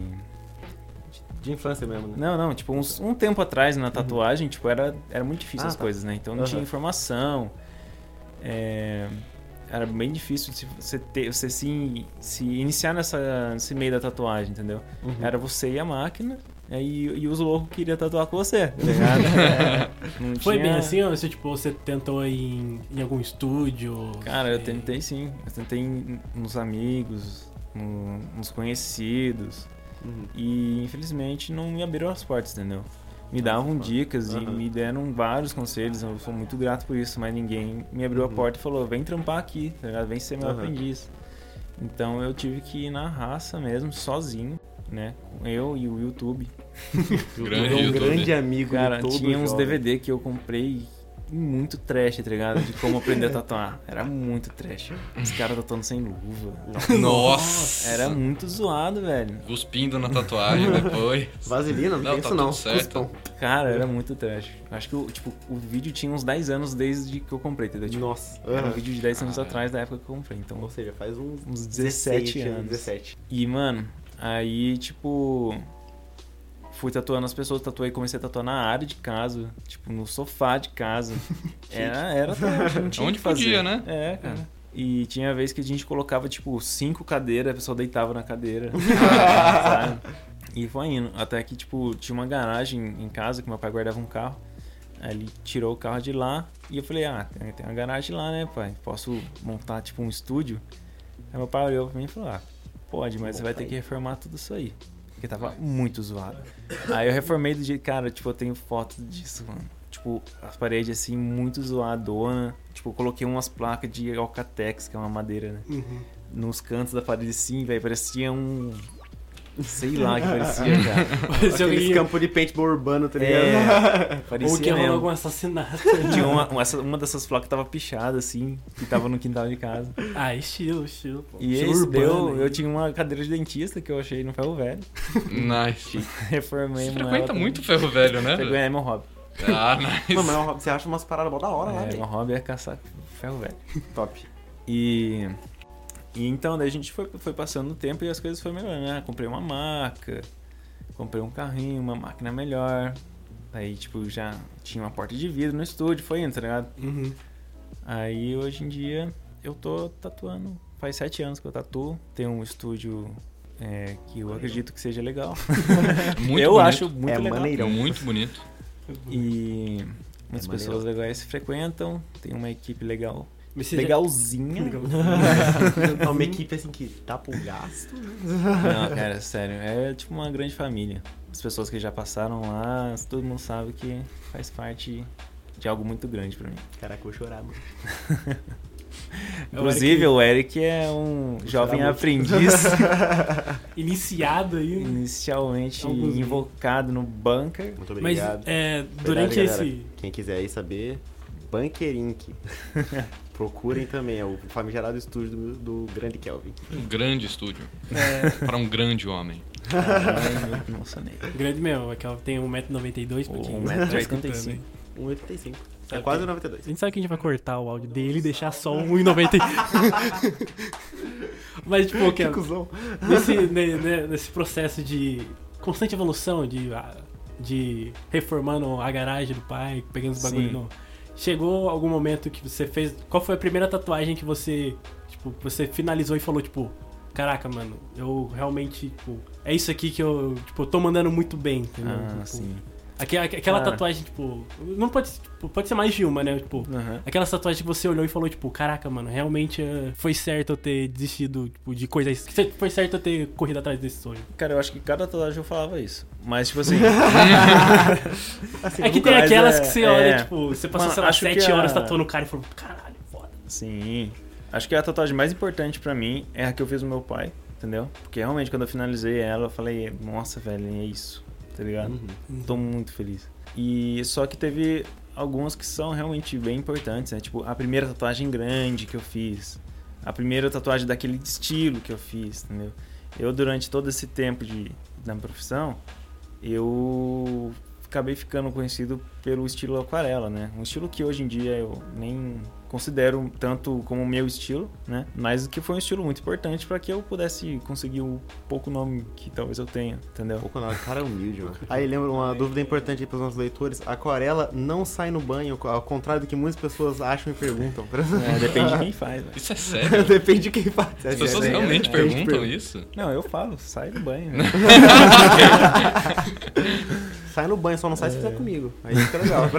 C: De infância mesmo, né?
D: Não, não, tipo, uns- um tempo atrás na tatuagem, tipo, era, era muito difícil
C: Ah,
D: as
C: tá.
D: coisas, né? Então não
C: Aham.
D: tinha informação. É, era bem difícil de você ter, você se, se iniciar nessa, nesse meio da tatuagem, entendeu?
C: Uhum.
D: Era você e a máquina, aí, e os loucos queriam tatuar com você, tá ligado? É,
B: Foi
D: tinha-
B: bem assim, ou você, tipo, você tentou em, em algum estúdio?
D: Cara, eu
B: É,
D: tentei sim. Eu tentei nos amigos, no- nos conhecidos.
C: Uhum.
D: E infelizmente não me abriram as portas, entendeu? Me davam dicas e
C: Aham.
D: me deram vários conselhos, eu sou muito grato por isso, mas ninguém me abriu a porta e falou: vem trampar aqui, tá ligado? Vem ser meu
C: Uhum.
D: aprendiz. Então eu tive que ir na raça mesmo, sozinho, né? Eu e o YouTube.
E: Grande
C: um
E: YouTube.
C: grande amigo
D: Cara, tinha uns
C: jovem.
D: DVD que eu comprei muito trash, tá ligado? De como aprender a tatuar. Era muito trash. Os caras tatuando sem luva.
E: Nossa.
D: Era muito zoado, velho.
E: Cuspindo na tatuagem depois.
C: Vaselina, não,
E: Não,
C: tem
E: tá
C: isso não.
E: tudo certo.
D: Cara, era muito trash. Acho que o, tipo, o vídeo tinha uns 10 anos desde que eu comprei, entendeu? Tipo,
C: Nossa.
D: Era um vídeo de 10 anos
E: Caralho.
D: atrás da época que eu comprei. Então,
C: Ou seja, faz uns,
D: uns 17 anos.
C: 17.
D: E, mano, aí, tipo. Fui tatuando as pessoas, tatuei, comecei a tatuar na área de casa, tipo, no sofá de casa. Era, era não tinha
E: Onde
D: que fazer.
E: podia, né?
D: É, cara. E tinha vez que a gente colocava, tipo, cinco cadeiras, a pessoa deitava na cadeira. sabe? E foi indo. Até que, tipo, tinha uma garagem em casa, que meu pai guardava um carro. Aí ele tirou o carro de lá e eu falei, ah, tem tem uma garagem lá, né, pai? Posso montar, tipo, um estúdio? Aí meu pai olhou pra mim e falou, ah, pode, mas você vai ter que reformar tudo isso aí. Porque tava muito zoado. Aí eu reformei do jeito, cara, tipo, eu tenho foto disso, mano. Tipo, as paredes assim, muito zoadona. Tipo, eu coloquei umas placas de Alcatex, que é uma madeira, né?
B: Uhum.
D: Nos cantos da parede assim, velho, parecia um. Sei lá que parecia, cara.
B: Parecia
C: Aqueles
B: alguém...
C: campos de paintball urbano, tá ligado?
D: É,
B: Ou
D: parecia
B: que rolou algum assassinato.
D: Tinha uma, uma, uma dessas placas tava pichada assim, que tava no quintal de casa.
B: ah, estilo, estilo. Pô.
D: E
B: estilo
D: esse
B: urbano.
D: deu, eu tinha uma cadeira de dentista que eu achei no ferro velho.
E: Nice.
D: Reformei
E: Você frequenta
D: também.
E: muito ferro velho, né?
D: Frequenta, é meu hobby.
E: Ah, nice.
C: Mano, mas você acha umas paradas mó da hora lá,
D: É, meu
C: velho.
D: hobby é caçar ferro velho.
C: Top.
D: E, e então, daí a gente foi, foi passando o tempo e as coisas foram melhorando, né? Comprei uma maca, comprei um carrinho, uma máquina melhor. Aí, tipo, já tinha uma porta de vidro no estúdio, foi indo, tá ligado?
B: Uhum.
D: Aí, hoje em dia, eu tô tatuando. Faz sete anos que eu tatuo. Tenho um estúdio é, que eu acredito que seja legal.
E: Muito
D: eu
E: bonito.
D: acho muito
C: É
D: legal.
C: maneirão.
E: Muito bonito.
D: E muitas
C: É
D: pessoas legais se frequentam. Tem uma equipe legal.
B: Mas você
D: Legalzinha.
C: É uma equipe assim que dá pro gasto.
D: Não, cara, sério. É tipo uma grande família. As pessoas que já passaram lá, todo mundo sabe que faz parte de algo muito grande pra mim.
C: Caraca, eu vou chorar, mano.
D: Inclusive, o Eric é um jovem
C: muito.
D: aprendiz,
B: Iniciado aí.
D: inicialmente
B: Alguns
D: invocado no bunker.
C: Muito
B: Mas
C: obrigado.
B: é,
C: Verdade,
B: durante
C: galera.
B: esse.
C: Quem quiser aí saber, Bunker Inc. Procurem também, é o famigerado estúdio do, do grande Kelvin.
E: Um grande estúdio. Para um grande homem.
D: Me emocionei.
B: Grande meu, aquela tem 1,92m. pra quem
D: Um
B: tá
D: metro e
B: escutando
D: 85.
B: aí.
C: 1,85. É quase
B: que-
C: 92.
B: A gente sabe que a gente vai cortar o áudio dele e deixar só um 1,90. Mas, tipo, que,
C: Que cuzão.
B: nesse, ne- ne- nesse processo de constante evolução, de, ah, de reformando a garagem do pai, pegando os bagulho
D: Sim.
B: novo. Chegou algum momento que você fez. Qual foi a primeira tatuagem que você, tipo, você finalizou e falou, tipo, caraca, mano, eu realmente, tipo, é isso aqui que eu, tipo, eu tô mandando muito bem, entendeu?
D: Ah,
B: Tipo,
D: sim.
B: Aque- aque- Aquela
D: Cara.
B: tatuagem, tipo, não pode, tipo, pode ser mais de uma, né? Tipo,
D: Aham.
B: Aquela tatuagem que você olhou e falou, tipo, caraca, mano, realmente eh, foi certo eu ter desistido, tipo, de coisas. Foi certo eu ter corrido atrás desse sonho.
D: Cara, eu acho que cada tatuagem eu falava isso. Mas, tipo assim.
C: Assim,
B: É que tem aquelas
D: é-
B: que você olha,
D: é.
B: tipo, você passou,
D: Mano,
B: sei lá, sete
D: a-
B: horas tatuando o cara e falou, caralho, foda.
D: Sim. Acho que a tatuagem mais importante pra mim é a que eu fiz no meu pai, entendeu? Porque realmente quando eu finalizei ela, eu falei, nossa, velho, é isso, tá ligado?
C: Uhum.
D: Tô muito feliz. E só que teve algumas que são realmente bem importantes, né? Tipo, a primeira tatuagem grande que eu fiz. A primeira tatuagem daquele estilo que eu fiz, entendeu? Eu, durante todo esse tempo de, na profissão, eu acabei ficando conhecido pelo estilo aquarela, né? Um estilo que hoje em dia eu nem considero tanto como meu estilo, né? Mas que foi um estilo muito importante para que eu pudesse conseguir o pouco nome que talvez eu tenha, entendeu?
C: Pouco o cara é humilde, mano. Aí lembra uma dúvida importante aí pros nossos leitores: a aquarela não sai no banho, ao contrário do que muitas pessoas acham e perguntam.
D: É, depende de quem faz, né?
E: Isso é sério?
C: Depende de quem faz.
E: As pessoas
D: é,
E: realmente
C: é,
E: perguntam
C: pergunta.
E: isso?
D: Não, eu falo, sai do banho.
C: Sai no banho, só não sai se fizer comigo. Aí fica legal.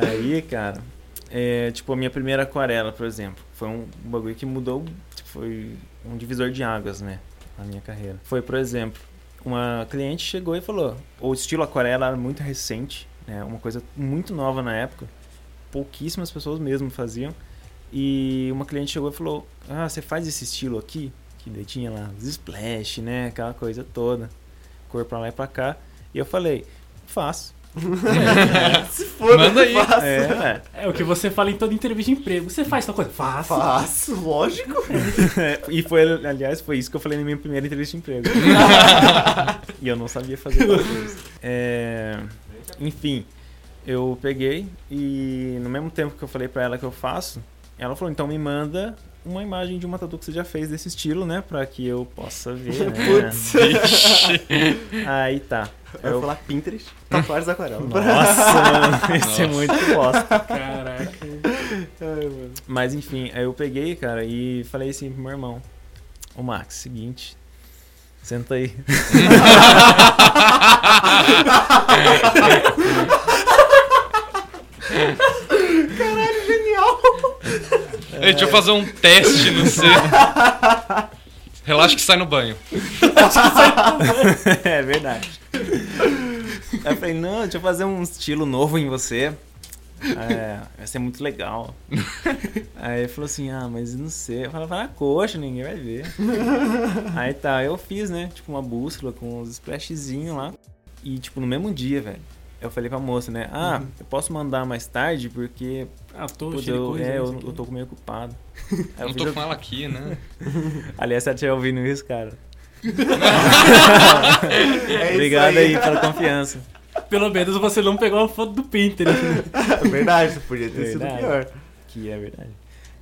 D: Aí, cara, é, tipo, a minha primeira aquarela, por exemplo, foi um bagulho que mudou, tipo, foi um divisor de águas, né, na minha carreira. Foi, por exemplo, uma cliente chegou e falou, o estilo aquarela era muito recente, né, uma coisa muito nova na época, pouquíssimas pessoas mesmo faziam, e uma cliente chegou e falou, ah, você faz esse estilo aqui? Que daí tinha lá os splash, né, aquela coisa toda, cor pra lá e pra cá, e eu falei, faço.
C: Se for,
E: Manda aí.
C: Faço.
D: É.
B: É o que você fala em toda entrevista de emprego. Você faz tal coisa? Faço.
C: Faço, lógico.
D: e foi, aliás, foi isso que eu falei na minha primeira entrevista de emprego. e eu não sabia fazer tal coisa. É, enfim, eu peguei e no mesmo tempo que eu falei pra ela que eu faço, ela falou, então me manda uma imagem de uma tatu que você já fez desse estilo, né? Pra que eu possa ver, né?
C: Putz.
D: Aí tá.
C: Eu vou falar Pinterest, tatuagens da aquarela.
D: Nossa, mano, esse é muito bosta.
B: Caraca.
C: Ai, mano.
D: Mas enfim, aí eu peguei, cara, e falei assim pro meu irmão: Ô Max, seguinte, senta aí.
E: Ei, deixa eu fazer um teste no seu. Relaxa que sai no banho.
D: é verdade. Aí eu falei: Não, deixa eu fazer um estilo novo em você. É, vai ser muito legal. Aí ele falou assim: Ah, mas não sei. Eu falei: Vai na coxa, ninguém vai ver. Aí tá, eu fiz, né? Tipo, uma bússola com uns splashzinhos lá. E, tipo, no mesmo dia, velho. Eu falei pra moça, né? Ah, eu posso mandar mais tarde porque
B: Ah, tô
D: Pô,
B: cheio de
D: eu,
B: coisa.
D: é, eu, eu tô meio ocupado. Aí eu
E: Não tô
D: a-
E: com ela aqui, né?
D: Aliás, se ela estiver ouvindo isso, cara.
C: É isso
D: Obrigado aí. pela confiança.
B: Pelo menos você não pegou uma foto do Pinterest. né?
C: É verdade, podia ter sido
D: Verdade.
C: pior.
D: Que é verdade.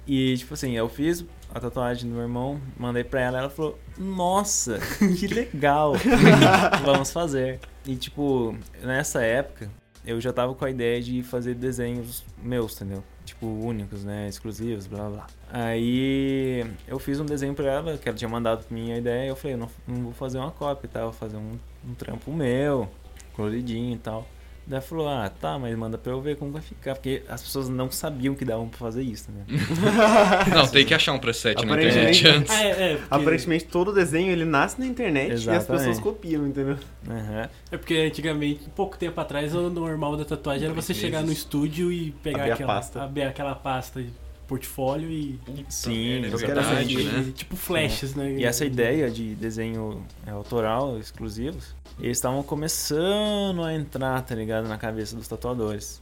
D: E, tipo assim, eu fiz a tatuagem do meu irmão, mandei pra ela, ela falou, nossa, que legal, vamos fazer. E, tipo, nessa época, eu já tava com a ideia de fazer desenhos meus, entendeu? Tipo, únicos, né, exclusivos, blá blá. Aí, eu fiz um desenho pra ela, que ela tinha mandado pra mim a ideia, eu falei, não, não vou fazer uma cópia, tá? Vou fazer um, um trampo meu, coloridinho e tal. Daí falou, ah, tá, mas manda pra eu ver como vai ficar. Porque as pessoas não sabiam que davam pra fazer isso, né?
E: Não, tem que achar um preset na
C: Aparentemente-
E: internet antes.
B: Ah, é, é, porque,
C: Aparentemente todo desenho ele nasce na internet e as
D: Exatamente.
C: pessoas copiam, entendeu?
D: Aham.
B: é porque antigamente, pouco tempo atrás, o normal da tatuagem era você chegar no estúdio e pegar
C: Abrir
B: aquela
C: pasta.
B: abrir aquela pasta de portfolio e
D: Sim,
E: É
C: eu quero
E: verdade, né?
B: tipo flashes, né?
D: E essa ideia de desenho é, autoral, exclusivos, eles estavam começando a entrar, tá ligado, na cabeça dos tatuadores.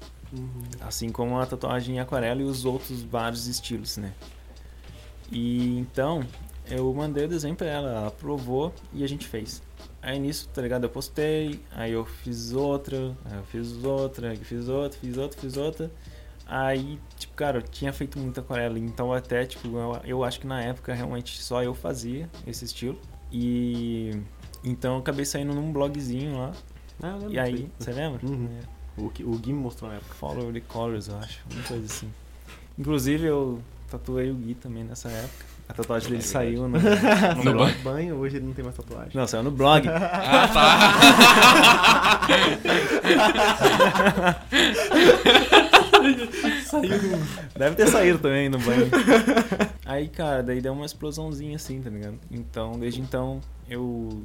D: Assim como a tatuagem em aquarela e os outros vários estilos, né? E então, eu mandei o desenho pra ela, ela aprovou e a gente fez. Aí nisso, tá ligado? Eu postei, aí eu fiz outra, aí eu fiz outra, aí eu fiz outra, fiz outra, fiz outra. Aí, cara, eu tinha feito muita aquarela, então até, tipo, eu, eu acho que na época realmente só eu fazia esse estilo. E então eu acabei saindo num blogzinho lá.
C: Ah, eu lembro
D: E aí, você lembra?
C: Uhum.
D: É.
C: O, que- o Gui me mostrou na época.
D: Follow the Colors, eu acho, uma coisa assim. Inclusive eu tatuei o Gui também nessa época. A tatuagem dele
C: É
D: saiu no,
E: No
D: no blog.
E: banho.
C: Banho, hoje ele não tem mais tatuagem.
D: Não, saiu no blog.
E: Ah, tá.
B: Saiu do...
D: Deve ter saído também no banho. Aí, cara, daí deu uma explosãozinha assim, tá ligado? Então, desde então, eu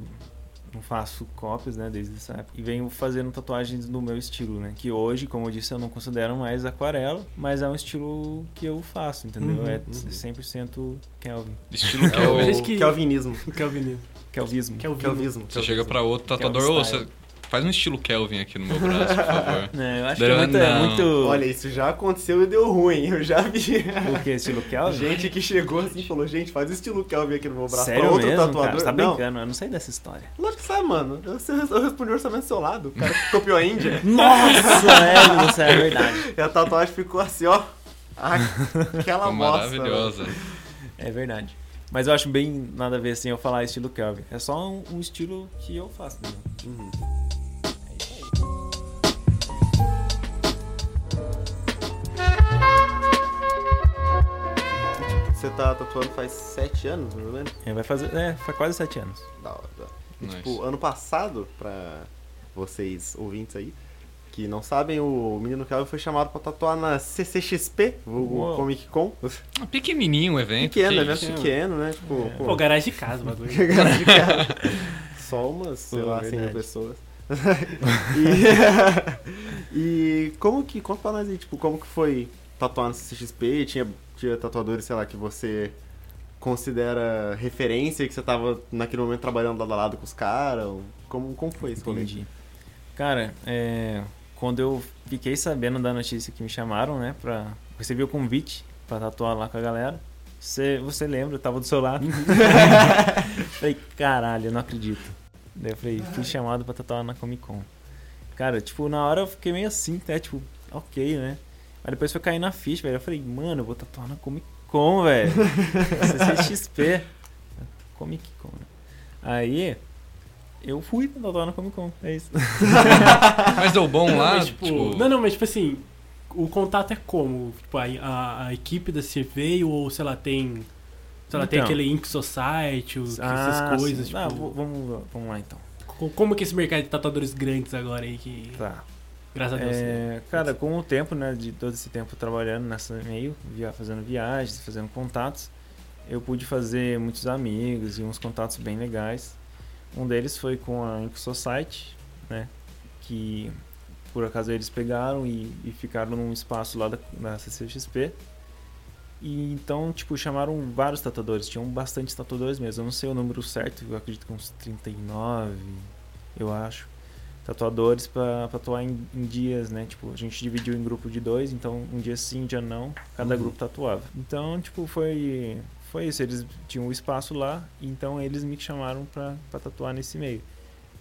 D: não faço cópias, né, desde essa época. E venho fazendo tatuagens no meu estilo, né? Que hoje, como eu disse, eu não considero mais aquarela, mas é um estilo que eu faço, entendeu?
C: Uhum,
D: é
C: uhum.
D: 100% Kelvin.
E: Estilo
C: É o
E: Kelvin.
B: Acho que-
C: Kelvinismo.
B: Kelvin.
D: Kelvismo.
C: Kelvismo.
E: Você chega pra outro tatuador,
D: style.
E: você faz um estilo Kelvin aqui no meu braço, por favor.
D: É, eu acho
E: Daí
D: que é muito, é
E: não.
D: muito...
C: Olha, isso já aconteceu e deu ruim. Eu já vi.
D: O que? Estilo Kelvin?
C: Gente que chegou assim e falou, gente, faz o estilo Kelvin aqui no meu braço.
D: Sério
C: pra outro
D: mesmo,
C: tatuador.
D: cara? Você tá
C: não,
D: brincando, eu não sei dessa história.
C: lógico que sabe, mano. Eu, eu respondi o orçamento do seu lado. O cara que copiou a Índia.
D: Nossa, é, você é verdade.
C: E a tatuagem ficou assim, ó. Aquela
E: Ficou
C: bosta.
E: maravilhosa.
D: É verdade. Mas eu acho bem nada a ver assim eu falar estilo Kelvin. É só um, um estilo que eu faço. Né?
C: Uhum. Você tá tatuando faz sete anos, mais ou menos?
D: É, vai fazer. É, faz quase sete anos.
C: Da hora, da hora. E,
E: Nice.
C: Tipo, ano passado, pra vocês ouvintes aí, que não sabem, o menino Kelvin foi chamado pra tatuar na CCXP, o. Comic Con.
E: Pequenininho o evento.
C: Pequeno,
E: que
C: evento
E: isso?
C: pequeno, né? Tipo,
D: É.
C: pô,
B: Pô, garagem de casa, o bagulho.
C: Garagem de casa. Só umas, sei
D: Pô,
C: lá, 100 mil
D: verdade.
C: pessoas. e, e como que, conta pra nós aí, tipo, como que foi tatuar no CXP? Tinha, tinha tatuadores, sei lá, que você considera referência, que você tava naquele momento trabalhando lado a lado com os caras? Como, como foi rolê?
D: Entendi. Cara, é, quando eu fiquei sabendo da notícia que me chamaram, né, pra. Recebi o convite pra tatuar lá com a galera. Você, você lembra, eu tava do seu lado. falei, caralho, eu não acredito. Daí eu falei, fui chamado pra tatuar na Comic Con. Cara, tipo, na hora eu fiquei meio assim, né? Tipo, ok, né? Mas depois foi cair na ficha, velho. Eu falei, mano, eu vou tatuar na Comic Con, velho. CCXP. Comic Con, né? Aí, eu fui tatuar na Comic Con, é isso.
E: Mas deu bom lá?
B: mas, tipo, Não, não, mas tipo assim, o contato é como? Tipo, a, a, a equipe da veio ou, sei lá, tem. Sei lá, tem
D: Então.
B: aquele Ink Society, os-
D: Ah,
B: essas coisas, tipo.
D: Ah, v- vamos, vamos lá então.
B: co- Como que esse mercado de tatuadores grandes agora aí que.
D: Tá.
B: Graças a Deus.
D: É, cara, com o tempo, né, de todo esse tempo trabalhando nessa meio, via, fazendo viagens, fazendo contatos, eu pude fazer muitos amigos e uns contatos bem legais. Um deles foi com a Ink Society, né, que por acaso eles pegaram e, e ficaram num espaço lá da, da CCXP. E então, tipo, chamaram vários tatuadores, tinham bastante tatuadores mesmo. Eu não sei o número certo, eu acredito que uns 39, eu acho tatuadores pra pra tatuar em, em dias, né? Tipo, a gente dividiu em grupo de dois, então um dia sim, um dia não, cada
C: Uhum.
D: grupo tatuava. Então, tipo, foi foi isso, eles tinham um espaço lá, então eles me chamaram pra tatuar nesse meio.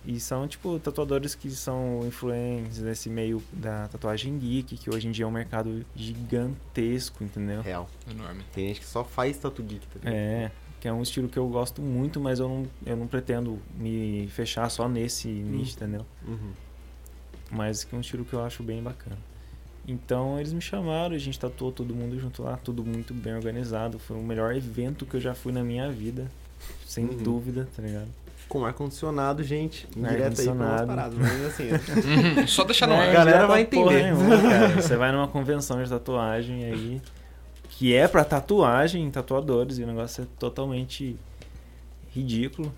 D: E são, tipo, tatuadores que são influentes nesse meio da tatuagem geek, que hoje em dia é um mercado gigantesco, entendeu?
C: Real.
E: Enorme.
C: Tem gente que só faz tatu geek, tá ligado?
D: É, que é um estilo que eu gosto muito, mas eu não, eu não pretendo me fechar só nesse nicho, entendeu?
C: Uhum.
D: mas que é um estilo que eu acho bem bacana. Então eles me chamaram, a gente tatuou todo mundo junto lá, tudo muito bem organizado. Foi o melhor evento que eu já fui na minha vida, sem
C: Uhum.
D: dúvida, tá ligado?
C: Com ar-condicionado, gente. Direto aí pra umas paradas. Mas assim,
E: Uhum, Só deixar no
D: Não
E: ar.
D: é
C: galera vai
D: a
C: entender.
D: nenhuma. Você vai numa convenção de tatuagem aí, que é pra tatuagem, tatuadores, e o negócio é totalmente ridículo.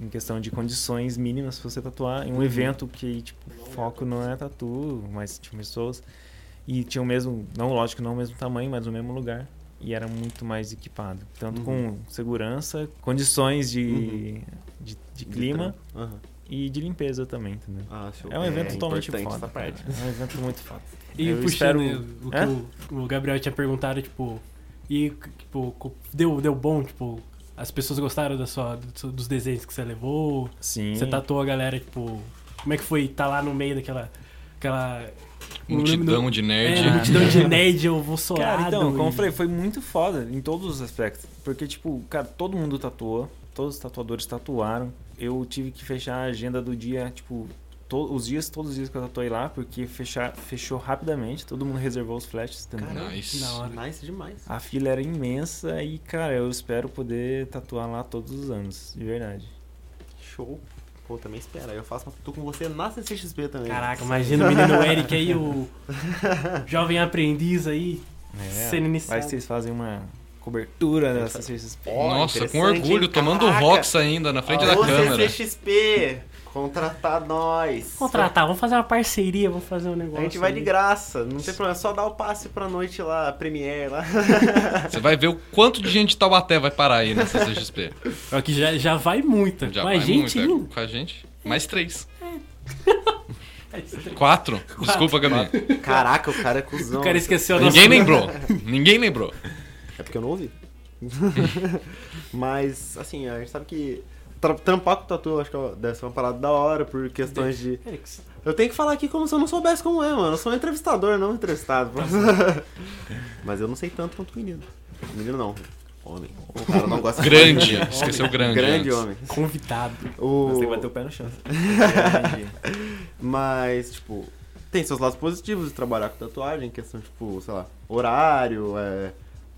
D: Em questão de condições mínimas pra você tatuar. Em um
C: Uhum.
D: evento que, tipo, o foco não é tatu, mas tinha pessoas. E tinha o mesmo, não, lógico, não o mesmo tamanho, mas o mesmo lugar. E era muito mais equipado. Tanto
C: Uhum.
D: com segurança, condições de, de, de clima
C: Aham.
D: e de limpeza também, entendeu?
C: Ah, show.
D: É um evento totalmente
C: importante
D: foda.
C: essa parte.
D: É um evento muito foda.
B: E
D: Eu
B: puxando
D: espero-
B: o que
D: Hã?
B: o, o Gabriel tinha perguntado, tipo, e tipo, deu, deu bom, tipo, as pessoas gostaram da sua, dos desenhos que você levou?
D: Sim.
B: Você tatuou a galera, tipo, como é que foi estar lá no meio daquela. aquela
E: Multidão de nerd.
B: É, multidão de nerd, eu vou soar.
D: Cara, então, como eu falei, foi muito foda em todos os aspectos. Porque, tipo, cara, todo mundo tatuou, todos os tatuadores tatuaram. Eu tive que fechar a agenda do dia, tipo, to- os dias, todos os dias que eu tatuei lá, porque fechar, fechou rapidamente, todo mundo reservou os flashes também.
C: Caramba.
E: Nice.
B: Da hora.
C: Nice demais.
D: A fila era imensa e, cara, eu espero poder tatuar lá todos os anos, de verdade.
C: Show. Pô, também espera. Eu faço uma tatu com você na CCXP também.
B: Caraca, imagina o menino Eric aí, o jovem aprendiz aí, sendo
D: Vai
B: iniciado.
D: que vocês fazem uma cobertura da CCXP.
C: Ó,
E: Nossa, com orgulho,
C: hein?
E: tomando
C: Caraca.
E: Rox ainda na frente da
C: Alô,
E: câmera.
C: CCXP, contratar nós.
B: Contratar, vamos fazer uma parceria, vamos fazer um negócio.
C: A gente vai
B: aí.
C: de graça, não tem problema, é só dar o passe pra noite lá, a Premiere lá.
E: Você vai ver o quanto de gente de Taubaté vai parar aí nessa CXP.
B: Só que já, já vai muita.
E: Já
B: Mas
E: vai
B: gente
E: é,
B: ainda.
E: com a gente. Mais três. Quatro. Desculpa, Gabi.
C: Caraca, o cara é cuzão.
B: O cara esqueceu a nossa...
E: Ninguém lembrou. Ninguém lembrou.
C: É porque eu não ouvi. Mas, assim, a gente sabe que tra- trampar com tatu, acho que ó, deve ser uma parada da hora, por questões de... Eu tenho que falar aqui como se eu não soubesse como é, mano. Eu sou um entrevistador, não um entrevistado. Mas eu não sei tanto quanto o menino. Menino não. Homem. O cara não gosta de
E: Grande.
C: Homem.
E: Esqueceu grande.
C: Grande
E: antes.
C: homem.
B: Convidado.
C: O...
D: Você tem que bater o pé no chão.
C: Mas, tipo, tem seus lados positivos de trabalhar com tatuagem, questão, tipo, sei lá, horário, é,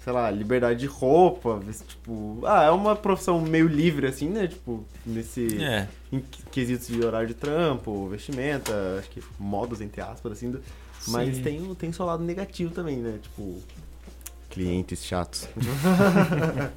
C: sei lá, liberdade de roupa, tipo, ah, é uma profissão meio livre, assim, né, tipo, nesse,
D: É.
C: em quesitos de horário de trampo, vestimenta, acho que modos, entre aspas, assim, do- mas tem, o- tem seu lado negativo também, né, tipo, clientes chatos.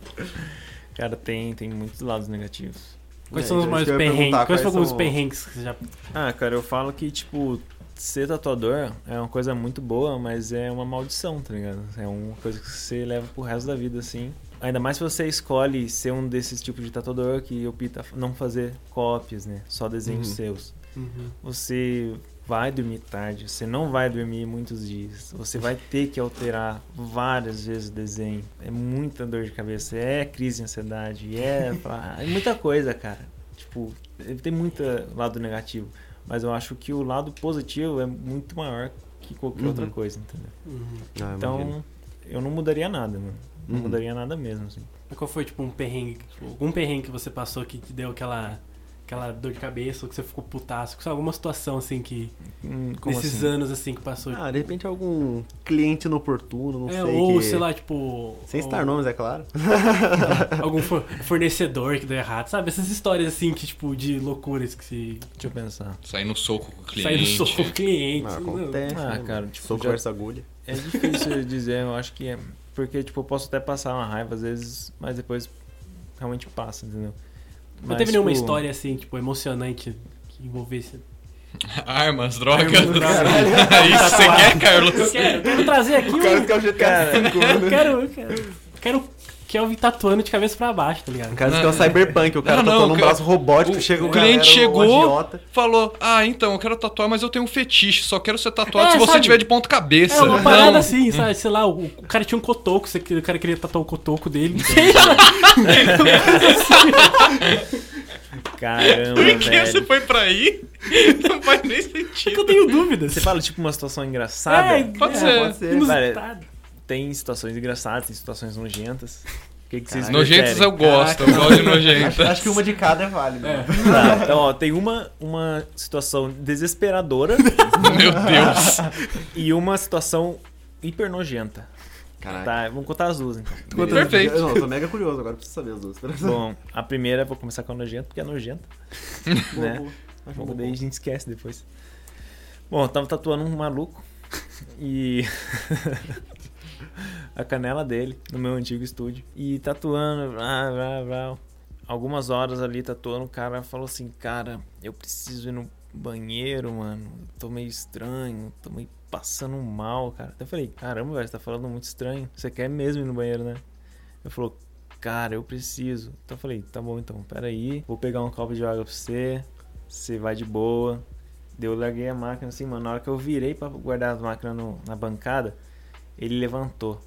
D: Cara, tem, tem muitos lados negativos.
B: Quais
C: É,
B: são os
C: então,
B: maiores perrengues? Quais
C: quais são-
B: perrengues que você já...
D: Ah, cara, eu falo que, tipo, ser tatuador é uma coisa muito boa, mas é uma maldição, tá ligado? É uma coisa que você leva pro resto da vida, assim. Ainda mais se você escolhe ser um desses tipos de tatuador que opta não fazer cópias, né? Só desenhos
C: Uhum.
D: seus.
B: Uhum.
D: Você vai dormir tarde, você não vai dormir muitos dias. Você vai ter que alterar várias vezes o desenho. É muita dor de cabeça, é crise de ansiedade, é, é muita coisa, cara. Tipo, tem muito lado negativo, mas eu acho que o lado positivo é muito maior que qualquer
C: Uhum.
D: outra coisa, entendeu?
B: Uhum.
C: Ah, imagino.
D: Então, eu não mudaria nada, mano. Não
C: Uhum.
D: mudaria nada mesmo, assim.
B: Mas Qual foi, tipo, um perrengue, tipo, algum perrengue que você passou que te deu aquela, aquela dor de cabeça, ou que você ficou putaço, sabe, alguma situação, assim, que...
D: Hum, Como
B: nesses
D: assim?
B: anos, assim, que passou.
C: Ah, de repente algum cliente inoportuno, não
B: é,
C: sei.
B: ou,
C: que-
B: sei lá, tipo...
C: Sem
B: ou-
C: citar nomes, é claro.
B: Algum for- fornecedor que deu errado, sabe? Essas histórias, assim, que, tipo, de loucuras que se...
D: Deixa eu pensar.
E: Sair no soco com o cliente.
B: Sai do soco com o cliente.
C: Ah,
B: não.
C: acontece.
D: Ah,
C: né,
D: cara, tipo,
C: Soco
D: já-
C: versus agulha.
D: É difícil dizer, eu acho que é. Porque, tipo, eu posso até passar uma raiva às vezes, mas depois realmente passa, entendeu?
B: Não
D: Mas,
B: teve nenhuma
D: tipo,
B: história, assim, tipo, emocionante que envolvesse...
E: Armas, drogas.
B: Armas, drogas.
E: É isso que você quer, Carlos?
B: Eu quero, eu quero trazer aqui um...
C: o GTA V,
B: Eu quero, eu quero, eu quero Kelvin tatuando de cabeça pra baixo, tá ligado?
C: O cara que é o Cyberpunk, o cara
E: Não, não,
C: tatuando um
E: o
C: braço robótico,
E: o-
C: chega o,
E: o cliente
C: galera,
E: chegou-. Falou, ah, então, eu quero tatuar, mas eu tenho um fetiche. Só quero ser tatuado
B: É,
E: se você tiver de ponta cabeça.
B: É uma parada
E: Não.
B: assim, sabe? Sei lá, o, o cara tinha um cotoco, você- o cara queria tatuar o cotoco dele.
D: Caramba,
E: Por que você foi pra aí? Não faz nem
B: É
E: sentido.
B: que eu tenho dúvidas.
D: Você fala, tipo, uma situação engraçada?
B: É,
E: Pode
B: é,
E: ser.
C: Pode ser.
B: Inusitado.
D: Tem situações engraçadas, tem situações nojentas. O que, que vocês
E: Nojentos
D: preferem?
E: eu gosto, eu gosto de nojentas.
C: Acho, acho que uma de cada é válida.
B: É.
D: Tá, então, ó, tem uma, uma situação desesperadora
E: Meu Deus.
D: e uma situação hiper nojenta.
C: Caraca.
D: Tá, vamos contar as duas, então.
C: Beleza.
E: Perfeito.
C: Eu, não, eu tô mega curioso, agora preciso saber as duas.
D: Bom, a primeira, vou começar com a nojenta, porque é nojenta. né?
C: Boa,
D: daí a gente esquece depois. Bom, eu tava tatuando um maluco e a canela dele no meu antigo estúdio. E tatuando, blá, blá, blá. Algumas horas ali tatuando, o cara falou assim: Cara, eu preciso ir no banheiro, mano. Tô meio estranho, tô meio passando mal, cara. Até falei: Caramba, velho, você tá falando muito estranho. Você quer mesmo ir no banheiro, né? Ele falou: Cara, eu preciso. Então eu falei: Tá bom, então, peraí. Vou pegar um copo de água pra você. você vai de boa. Daí eu larguei a máquina assim, mano. Na hora que eu virei pra guardar as máquinas no- na bancada, ele levantou.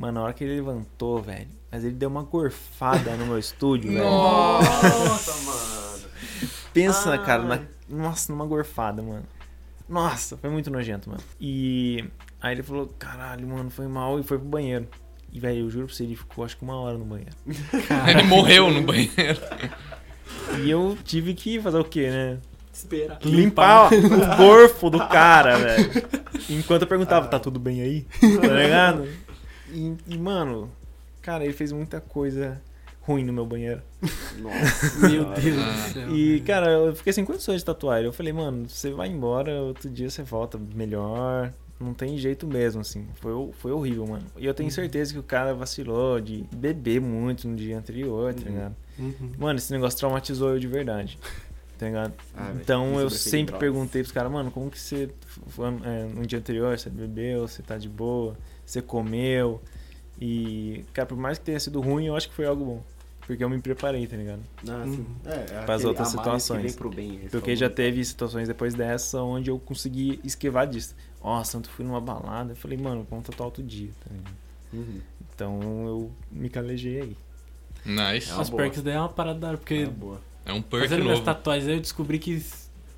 D: Mano, na hora que ele levantou, velho, mas ele deu uma gorfada no meu estúdio, velho.
C: Nossa, mano.
D: Pensa,
C: Ai.
D: cara, na- nossa, numa gorfada, mano. Nossa, foi muito nojento, mano. E aí ele falou, caralho, mano, foi mal e foi pro banheiro. E, velho, eu juro pra você, ele ficou acho que uma hora no banheiro.
E: Ele morreu no banheiro.
D: E eu tive que fazer o quê, né?
B: Espera.
D: Limpar o gorfo do cara, velho. Enquanto eu perguntava, tá tudo bem aí? Tá ligado? E, e, mano, cara, ele fez muita coisa ruim no meu banheiro.
C: Nossa.
B: Meu Deus do céu.
D: E, cara, eu fiquei sem condições de tatuar. Eu falei, mano, você vai embora, outro dia você volta melhor. Não tem jeito mesmo, assim. Foi, foi horrível, mano. E eu tenho certeza que o cara vacilou de beber muito no dia anterior, tá ligado?
B: Uhum.
D: Mano, esse negócio traumatizou eu de verdade. Tá ligado?
C: Ah,
D: então
C: isso
D: eu sempre
C: drogas.
D: perguntei pros caras, mano, como que você. é, no dia anterior, você bebeu, você tá de boa, você comeu. E, cara, por mais que tenha sido ruim, eu acho que foi algo bom. Porque eu me preparei, tá ligado?
C: Ah, sim. É, é
D: Pras
C: aquele
D: outras situações.
C: Que vem pro bem,
D: Porque
C: é o
D: já teve situações depois dessa onde eu consegui esquivar disso. Ó, Santo, fui numa balada. Eu falei, mano, vamos tatuar outro dia, tá ligado?
C: Uhum.
D: Então eu me calejei aí.
E: Nice.
C: É uma
B: Os
C: boa.
B: perks daí é uma parada da hora, porque
C: É boa.
E: É um perk
B: fazendo minhas
E: novo.
B: tatuagens aí eu descobri que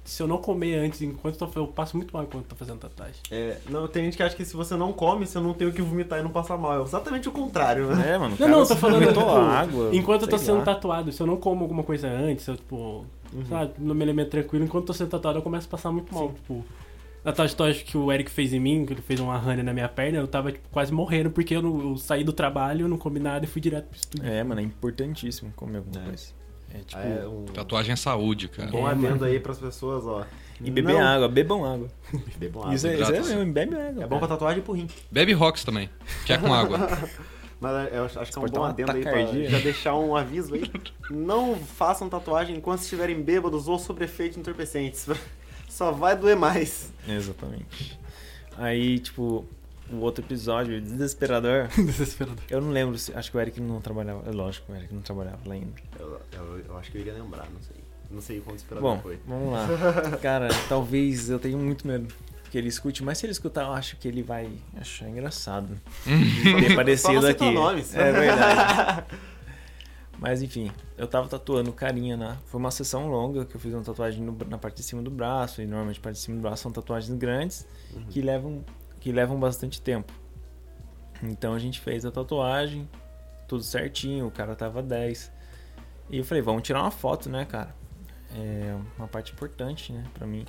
B: se eu não comer antes, enquanto eu, tô, eu passo muito mal enquanto tô fazendo tatuagem.
C: É, não, tem gente que acha que se você não come, você não tem o que vomitar e não passa mal. É exatamente o contrário, né?
D: É, mano.
B: Não,
D: cara
B: não, eu tô falando, tipo,
D: água.
B: Enquanto eu tô sendo
D: lá.
B: tatuado, se eu não como alguma coisa antes, eu, tipo,
C: Uhum.
B: sabe, no meu elemento tranquilo, enquanto eu tô sendo tatuado, eu começo a passar muito mal. Tipo, na tatuagem que o Eric fez em mim, que ele fez uma rana na minha perna, eu tava tipo, quase morrendo, porque eu, não, eu saí do trabalho, não comi nada e fui direto pro estúdio.
D: É, mano, é importantíssimo comer alguma
C: É.
D: coisa. É tipo.
C: Ah, é um
E: Tatuagem é saúde, cara.
C: bom
B: É,
C: adendo aí pras pessoas, ó.
D: E beber
C: Não-
D: água, bebam água.
C: Bebam água.
D: isso, é, isso é mesmo, bebe água.
C: É bom pra tatuagem e pro rim.
E: Bebe rocks também, que é com água.
C: Mas eu acho acho que é um bom adendo aí pra já deixar um aviso aí. Não façam tatuagem enquanto estiverem bêbados ou sob efeito entorpecentes. Só vai doer mais.
D: Exatamente. Aí, tipo, o outro episódio, desesperador.
B: Desesperador.
D: Eu não lembro se. Acho que o Eric não trabalhava. É lógico, o Eric não trabalhava lá ainda.
C: Eu, eu- eu acho que eu iria lembrar, não sei. Não sei quanto esperador
D: Bom,
C: foi.
D: vamos lá. Cara, talvez eu tenha muito medo que ele escute, mas se ele escutar, eu acho que ele vai achar engraçado. Ter aparecido
C: não
D: aqui.
C: nomes.
D: É verdade. Mas enfim, eu tava tatuando carinha na. Foi uma sessão longa que eu fiz uma tatuagem no- na parte de cima do braço. E normalmente a parte de cima do braço são tatuagens grandes que levam, que levam bastante tempo. Então a gente fez a tatuagem, tudo certinho, o cara tava 10. E eu falei, vamos tirar uma foto, né, cara? É uma parte importante, né, pra mim.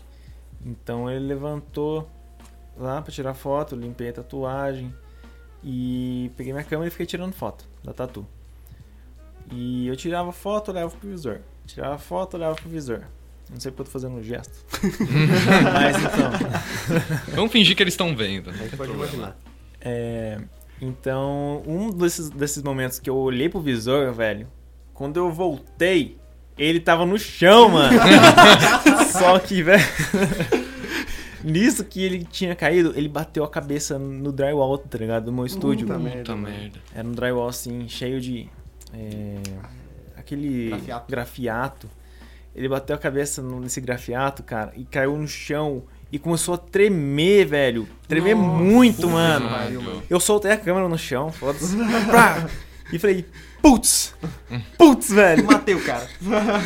D: Então ele levantou lá pra tirar foto, limpei a tatuagem e peguei minha câmera e fiquei tirando foto da tatu. E eu tirava foto, olhava pro visor. Tirava foto, olhava pro visor. Não sei porque eu tô fazendo um gesto. Mas então.
E: Vamos fingir que eles estão vendo.
C: Pode imaginar.
D: É, então, um desses, desses momentos que eu olhei pro visor, velho, quando eu voltei, ele tava no chão, mano. Só que, velho. Nisso que ele tinha caído, ele bateu a cabeça no drywall, tá ligado? Do meu estúdio.
C: Puta
E: Puta
C: merda.
E: merda.
D: Era um drywall assim, cheio de. é, aquele
C: Grafiato.
D: grafiato. Ele bateu a cabeça no- nesse grafiato, cara, e caiu no chão e começou a tremer, velho. Tremer
C: Nossa,
D: muito, mano. Eu soltei a câmera no chão, foda-se. E falei, putz! Putz, velho!
C: Matei o cara.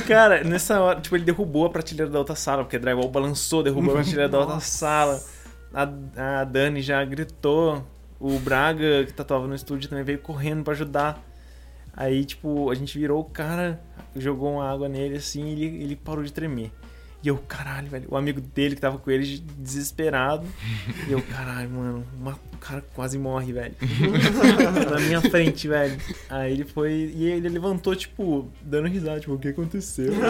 D: Cara, nessa hora, tipo, ele derrubou a prateleira da outra sala, porque o drywall balançou, derrubou a prateleira da outra sala. A, a Dani já gritou. O Braga, que tatuava no estúdio, também veio correndo pra ajudar. Aí, tipo, a gente virou o cara, jogou uma água nele assim e ele, ele parou de tremer. E eu, caralho, velho. O amigo dele que tava com ele, desesperado. E eu, caralho, mano, uma- o cara quase morre, velho. Na minha frente, velho. Aí ele foi. E ele levantou, tipo, dando risada, tipo, o que aconteceu?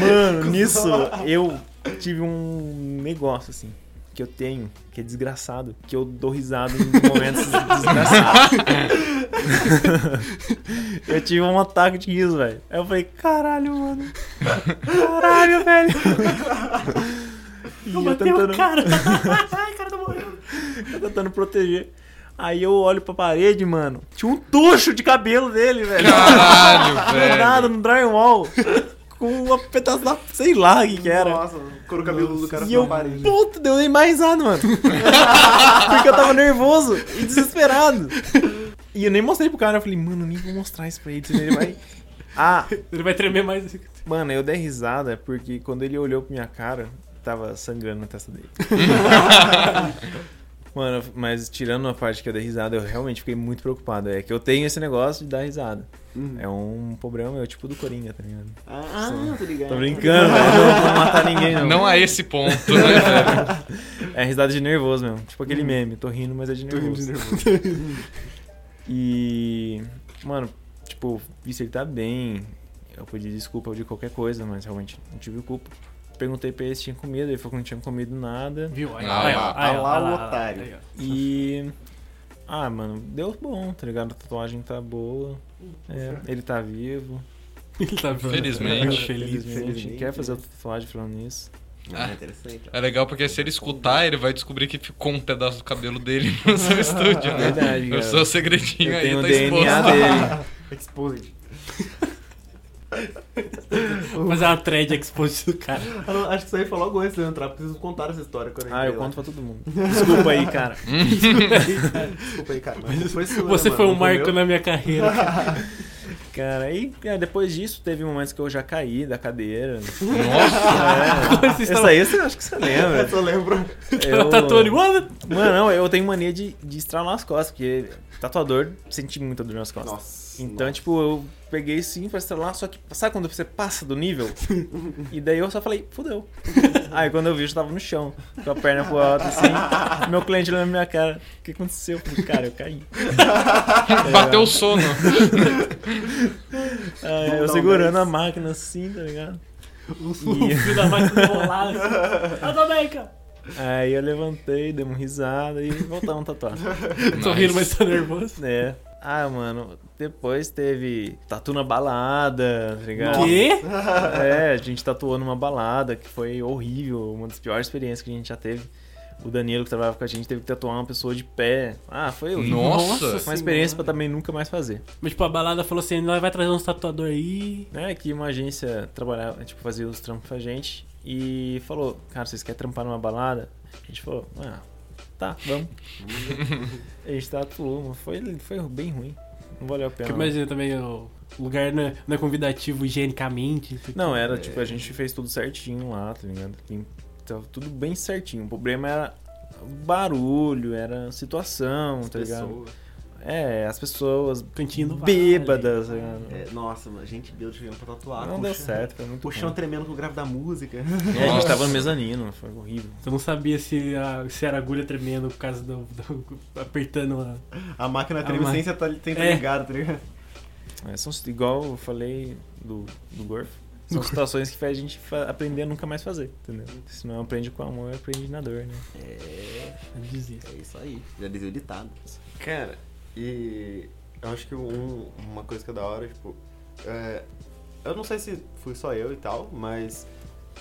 D: Mano, nisso eu tive um negócio, assim, que eu tenho, que é desgraçado, que eu dou risada em momentos desgraçados. eu tive um ataque de riso, velho. Aí eu falei, caralho, mano. Caralho, velho. Eu
B: Bateu
D: tentando,
B: o cara. Ai, o cara tá morrendo.
D: eu tentando proteger. Aí eu olho pra parede, mano. Tinha um tucho de cabelo dele, velho.
E: Caralho,
D: Nada
E: velho.
D: no drywall. Com um pedaço da. sei lá o que, que era.
C: Nossa, o couro cabeludo do cara
D: E eu,
C: na parede.
D: puta, deu nem mais risada, mano. Porque eu tava nervoso e desesperado. E eu nem mostrei pro cara, eu falei, mano, nem vou mostrar isso pra ele, senão ele vai. Ah,
B: Ele vai tremer mais.
D: mano, eu dei risada porque quando ele olhou pra minha cara, tava sangrando na testa dele. Mano, mas tirando a parte que eu dei risada, eu realmente fiquei muito preocupado. É que eu tenho esse negócio de dar risada.
C: Uhum.
D: É um problema meu, tipo do Coringa, tá ligado?
C: Ah, tô ligado.
D: Tô brincando, velho. Não vou matar ninguém, não.
E: Não a esse ponto, né?
D: É risada de nervoso mesmo. Tipo aquele meme. Tô rindo, mas é de
C: Tô rindo
D: nervoso.
C: de nervoso.
D: E. Mano, tipo, vi se ele tá bem. Eu pedi desculpa de qualquer coisa, mas realmente não tive culpa. Perguntei pra ele se tinha comido, ele falou que não tinha comido nada.
B: Viu? Aí,
E: Ah,
B: aí, ó,
E: lá.
B: aí,
C: Ah lá,
B: aí,
C: o otário.
B: aí.
D: E. Ah, mano, deu bom, tá ligado? A tatuagem tá boa. É, ele tá vivo.
B: Ele tá vendo.
E: Felizmente.
B: Feliz.
D: Felizmente.
C: felizmente,
D: Quer fazer outra tatuagem falando nisso.
C: Ah, interessante.
E: É legal porque se ele escutar, ele vai descobrir que ficou um pedaço do cabelo dele no seu estúdio, né?
D: Verdade,
E: O seu segredinho
D: Eu
E: aí tá
D: DNA
E: exposto.
D: dele.
C: Exposed.
B: Vou fazer uma thread expost do cara.
C: Acho que isso aí foi logo antes de eu entrar, preciso contar essa história quando
D: Ah, eu
C: lá.
D: conto pra todo mundo. Desculpa aí, cara.
C: Desculpa aí, cara. Mas foi sua,
B: Você
C: né,
B: foi um
C: mano?
B: marco
C: Não
B: na minha carreira. cara.
D: E é, depois disso teve momentos que eu já caí da cadeira.
E: Nossa,
D: É, isso aí você acho que você lembra.
C: Eu só lembro.
D: Eu...
B: Tatuando igual.
D: Mano, não, eu tenho mania de, de estralar as costas, porque tatuador sente muita dor nas costas.
C: Nossa.
D: Então,
C: nossa.
D: tipo, eu peguei sim pra estralar, só que sabe quando você passa do nível? e daí eu só falei, fudeu. Aí quando eu vi, eu já tava no chão, com a perna pro alto, assim. Meu cliente olhando na minha cara, o que aconteceu? Eu falei, cara, eu caí.
E: bateu o sono.
D: Eu segurando
C: 10.
D: a máquina assim, tá ligado?
B: O fio da máquina assim. Ah, também, cara.
D: Aí eu levantei, dei uma risada e voltamos a tatuar.
B: Tô rindo, mas tô nervoso.
D: É. Ah, mano, depois teve tatu na balada, tá ligado?
B: Quê?
D: É, a gente tatuou numa balada que foi horrível, uma das piores experiências que a gente já teve. O Danilo que trabalhava com a gente teve que tatuar uma pessoa de pé. Ah, foi horrível.
E: Nossa.
D: Uma experiência pra também nunca mais fazer.
B: Mas, tipo, a balada falou assim: nós vai trazer uns tatuador aí.
D: Né, que uma agência trabalhava, tipo, fazia os trampos pra gente e falou, cara, vocês querem trampar numa balada? A gente falou, ah, tá, vamos. a gente tatuou, mas foi, foi bem ruim. Não valeu a pena.
B: Porque imagina também, o lugar não é, não é convidativo higienicamente.
D: Não, era tipo, a gente fez tudo certinho lá, tá ligado? Tava tudo bem certinho. O problema era barulho, era situação, tá ligado?
C: Pessoa.
D: É, as pessoas
B: Cantinho do vale.
D: bêbadas, tá ligado?
C: É, nossa, mano, gente Deus chegando pra tatuar.
D: Não deu
C: o chão-
D: certo, foi muito
C: O chão
D: ruim.
C: tremendo com o grave da música.
D: É, a gente tava no mezanino, foi horrível.
B: Você não sabia se, a, se era agulha tremendo por causa do. do- apertando a.
C: A máquina
B: A
C: treme
B: ma-
C: sem você tá, sem tá
B: É.
C: ligado, tá ligado?
D: É, são, igual eu falei do, do Gorf, são situações que faz a gente aprender a nunca mais fazer, entendeu? Se não aprende com amor, aprende na dor, né?
C: É,
B: Desista.
C: é isso aí. Já dizia o ditado. Cara, e eu acho que um- uma coisa que é da hora, tipo, é, eu não sei se fui só eu e tal, mas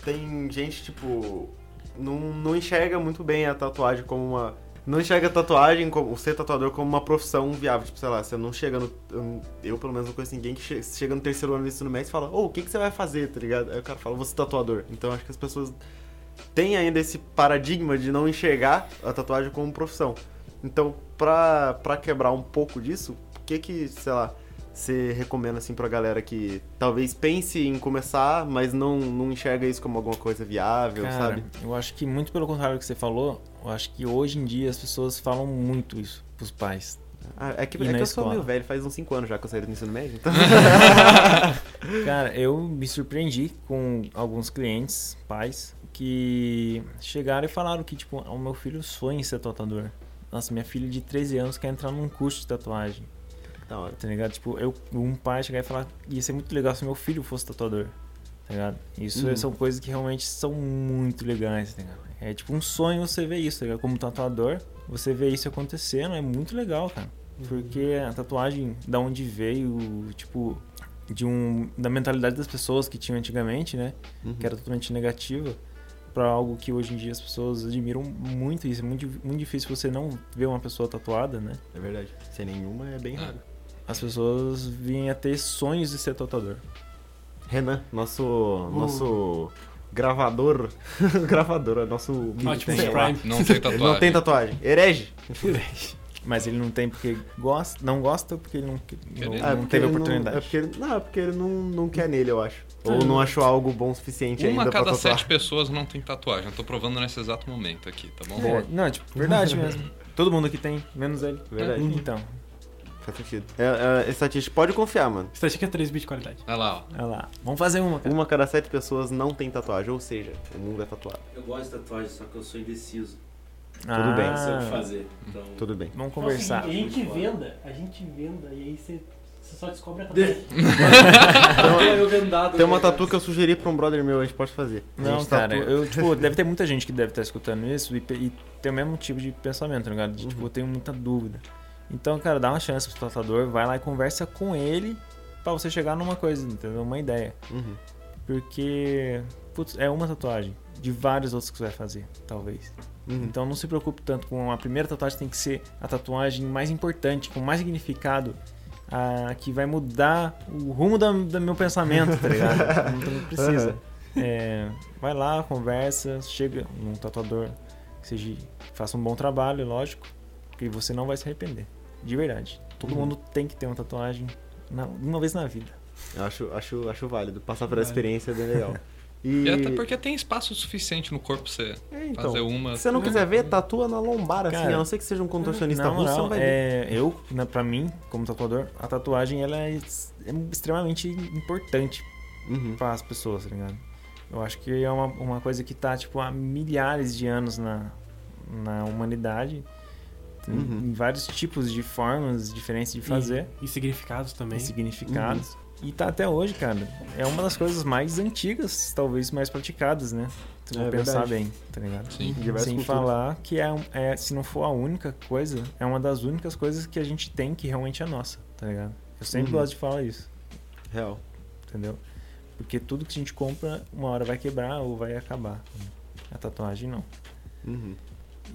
C: tem gente, tipo, não, não enxerga muito bem a tatuagem como uma. Não enxerga a tatuagem, como, ser tatuador, como uma profissão viável. Tipo, sei lá, você não chega no. Eu, pelo menos, não conheço ninguém que che- chega no terceiro ano do ensino médio e fala, ô, o que, que você vai fazer, tá ligado? Aí o cara fala, vou ser tatuador. Então acho que as pessoas têm ainda esse paradigma de não enxergar a tatuagem como profissão. Então, pra, pra quebrar um pouco disso, o que que, sei lá, você recomenda assim pra galera que talvez pense em começar, mas não, não enxerga isso como alguma coisa viável,
D: Cara,
C: sabe?
D: eu acho que muito pelo contrário do que você falou, eu acho que hoje em dia as pessoas falam muito isso pros pais.
C: Ah, é que, é que eu sou meio velho, faz uns 5 anos já que eu saí do ensino médio, então.
D: Cara, eu me surpreendi com alguns clientes, pais, que chegaram e falaram que, tipo, o meu filho sonha em ser tatuador. Nossa, minha filha de 13 anos quer entrar num curso de tatuagem,
C: da hora.
D: tá ligado? Tipo, eu, um pai chegar e falar, ia ser muito legal se meu filho fosse tatuador, tá ligado? Isso
C: Uhum.
D: são coisas que realmente são muito legais, tá ligado? É tipo um sonho você ver isso, tá ligado? Como tatuador, você vê isso acontecendo, é muito legal, cara. Porque a tatuagem, da onde veio, tipo, de um da mentalidade das pessoas que tinham antigamente, né?
C: Uhum.
D: Que era totalmente negativa, pra algo que hoje em dia as pessoas admiram muito isso. É muito, muito difícil você não ver uma pessoa tatuada, né?
C: É verdade. Sem nenhuma é bem raro.
D: As pessoas vêm a ter sonhos de ser tatuador.
C: Renan, nosso. nosso gravador. gravador, é nosso.
B: Optimus
C: lá.
B: Prime.
E: Não tem
C: Ele
E: tatuagem.
C: não tem tatuagem. Herege.
D: Mas ele não tem porque gosta, não gosta ou porque ele não, não,
C: Ah,
D: não
C: porque
D: teve
C: ele
D: oportunidade.
C: Não, é porque, ele- não, é porque ele não, não quer nele, eu acho. Ou
B: É.
C: não achou algo bom o suficiente
E: Uma
C: ainda
E: cada
C: pra tatuar.
E: sete pessoas não tem tatuagem. Eu tô provando nesse exato momento aqui, tá bom?
D: É, não, tipo, verdade mesmo. Todo mundo aqui tem, menos ele.
C: Verdade.
D: Então,
C: Faz sentido. É, é, estatística, pode confiar, mano.
B: Estatística é 3 bits de qualidade.
E: Olha lá, ó.
D: olha lá. Vamos fazer uma, cara.
C: Uma cada sete pessoas não tem tatuagem, ou seja, o mundo é tatuado.
F: Eu gosto de tatuagem, só que eu sou indeciso.
C: Tudo bem.
F: Não sei o que fazer. Então,
C: Tudo bem.
D: Vamos conversar.
B: a gente venda, a gente venda, e aí você, você só descobre a tatuagem.
F: eu vendado.
C: Tem uma
F: né?
C: tatu que eu sugeri pra um brother meu, a gente pode fazer.
D: Não,
C: gente
D: cara,
C: tatua-
D: eu, tipo, deve ter muita gente que deve estar escutando isso e, e tem o mesmo tipo de pensamento, tá ligado? De, tipo, eu tenho muita dúvida. Então, cara, dá uma chance pro tatuador, vai lá e conversa com ele pra você chegar numa coisa, entendeu? Uma ideia.
C: Uhum.
D: Porque, putz, é uma tatuagem de várias outras que você vai fazer, talvez.
C: Uhum.
D: Então não se preocupe tanto com a primeira tatuagem, tem que ser a tatuagem mais importante, com mais significado, a, que vai mudar o rumo da- do meu pensamento, tá ligado? Não, não precisa. É, vai lá, conversa, chega num tatuador que seja, faça um bom trabalho, lógico, que você não vai se arrepender. De verdade. Todo
C: Uhum.
D: mundo tem que ter uma tatuagem na- uma vez na vida.
C: Eu acho, acho, acho válido. Passar
B: Vale.
C: experiência é bem legal. E,
E: E até porque tem espaço suficiente no corpo pra você
C: É, então,
E: fazer uma.
C: se você não quiser ver, tatua na lombar, assim,
D: Cara,
C: a não ser que seja um contorcionista russo, você não vai ver.
D: é, eu, pra mim, como tatuador, a tatuagem ela é, é extremamente importante
C: Uhum.
D: para as pessoas, tá ligado? Eu acho que é uma, uma coisa que tá, tipo, há milhares de anos na, na humanidade. Tem
C: Uhum.
D: em vários tipos de formas diferentes de fazer,
B: E, e significados também.
D: e significados. E tá até hoje, cara. É uma das coisas mais antigas, talvez mais praticadas, né? Se eu
C: É
D: pensar
C: verdade.
D: bem, tá ligado?
E: Sim.
D: Sem
C: culturas.
D: falar que é, é, se não for a única coisa, é uma das únicas coisas que a gente tem que realmente é nossa, tá ligado? Eu sempre
C: Uhum.
D: gosto de falar isso,
C: Real.
D: entendeu? Porque tudo que a gente compra, uma hora vai quebrar ou vai acabar. A tatuagem não.
C: Uhum.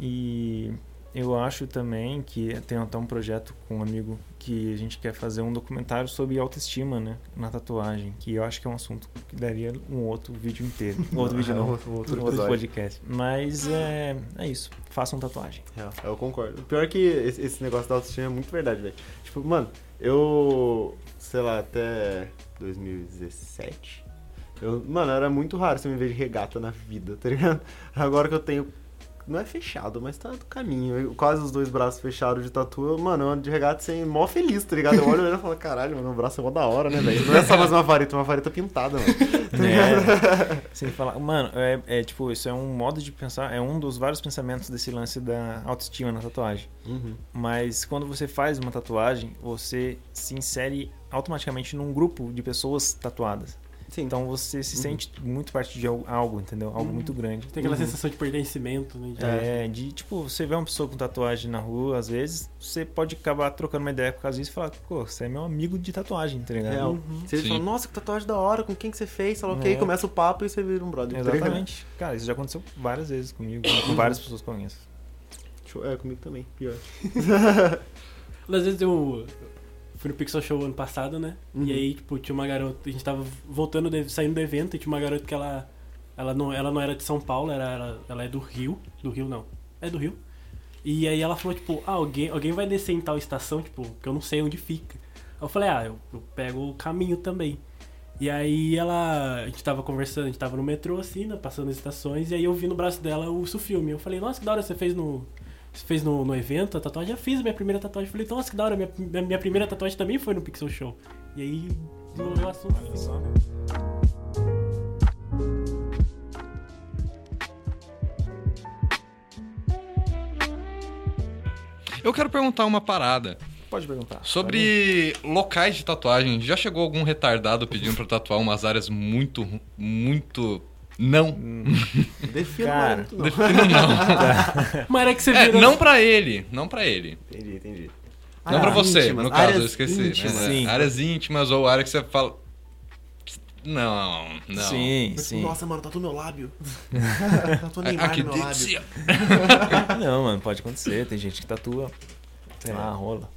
D: E eu acho também que tem até um projeto com um amigo que a gente quer fazer um documentário sobre autoestima, né? Na tatuagem. Que eu acho que é um assunto que daria um outro vídeo inteiro. Outro vídeo não.
C: Outro- outro
D: outro podcast. Mas é, é isso. Façam tatuagem.
C: Real, eu concordo. O pior é que esse, esse negócio da autoestima é muito verdade, velho. Tipo, mano, eu, sei lá, até 2017, eu, mano, era muito raro você me ver de regata na vida, tá ligado? Agora que eu tenho, não é fechado, mas tá do caminho, eu- quase os dois braços fechados de tatu, eu, mano, eu ando de regata sem mó feliz, tá ligado? Eu olho e falo, caralho, mano, meu braço é mó da hora, né, velho? Não é só mais uma vareta, é uma vareta pintada, mano.
D: É, sem falar. Mano, é, é tipo, isso é um modo de pensar, é um dos vários pensamentos desse lance da autoestima na tatuagem.
C: Uhum.
D: Mas quando você faz uma tatuagem, você se insere automaticamente num grupo de pessoas tatuadas.
C: Sim,
D: Então você se
C: Uhum.
D: sente muito parte de al- algo, entendeu? Algo muito grande.
B: Tem aquela
C: Uhum.
B: sensação de pertencimento, né? de-
D: É, de tipo, você vê uma pessoa com tatuagem na rua, às vezes, você pode acabar trocando uma ideia por causa disso e falar, pô, você é meu amigo de tatuagem, tá ligado?
C: Real. Ele
E: Sim.
C: fala, nossa, que tatuagem da hora, com quem que você fez? Fala, ok,
D: É.
C: começa o papo e você vira um brother. tá?
D: Exatamente. Cara, isso já aconteceu várias vezes comigo, com várias pessoas que eu conheço.
C: É, comigo também, pior.
B: Às vezes eu fui no Pixel Show ano passado, né?
C: Uhum.
B: E aí, tipo, tinha uma garota, a gente tava voltando, de- saindo do evento, e tinha uma garota que ela. Ela não, ela não era de São Paulo, era, ela, ela é do Rio. Do Rio não. É do Rio. E aí ela falou, tipo, ah, alguém, alguém vai descer em tal estação, tipo, que eu não sei onde fica. Aí eu falei, ah, eu, eu pego o caminho também. E aí ela. A gente tava conversando, a gente tava no metrô, assim, né, passando as estações, e aí eu vi no braço dela o Filme. Eu falei, nossa, que da hora você fez no. Você fez no, no evento a tatuagem? Já fiz a minha primeira tatuagem. Eu falei, nossa, que da hora, minha, minha, primeira tatuagem também foi no Pixel Show. E aí desenvolveu o assunto.
E: Eu quero perguntar uma parada.
D: Pode perguntar.
E: Sobre locais de tatuagem, já chegou algum retardado pedindo pra tatuar umas áreas muito, muito. Não.
C: Defina
D: Cara,
C: muito, não.
E: Defino não.
B: Mas era que você
E: É,
B: virou.
E: não pra ele. Não pra ele.
C: Entendi, entendi.
E: Não pra
C: Áreas
E: você,
C: íntimas,
E: no caso, eu esqueci. né?
C: íntimas.
D: Sim.
E: Áreas íntimas ou área que você fala. Não, não.
D: Sim, sim.
C: Nossa, mano, tá no meu lábio. tá Neymar
E: Aqui
C: no meu lábio.
E: dentro.
D: Não, mano, pode acontecer. Tem gente que tatua, sei lá, rola.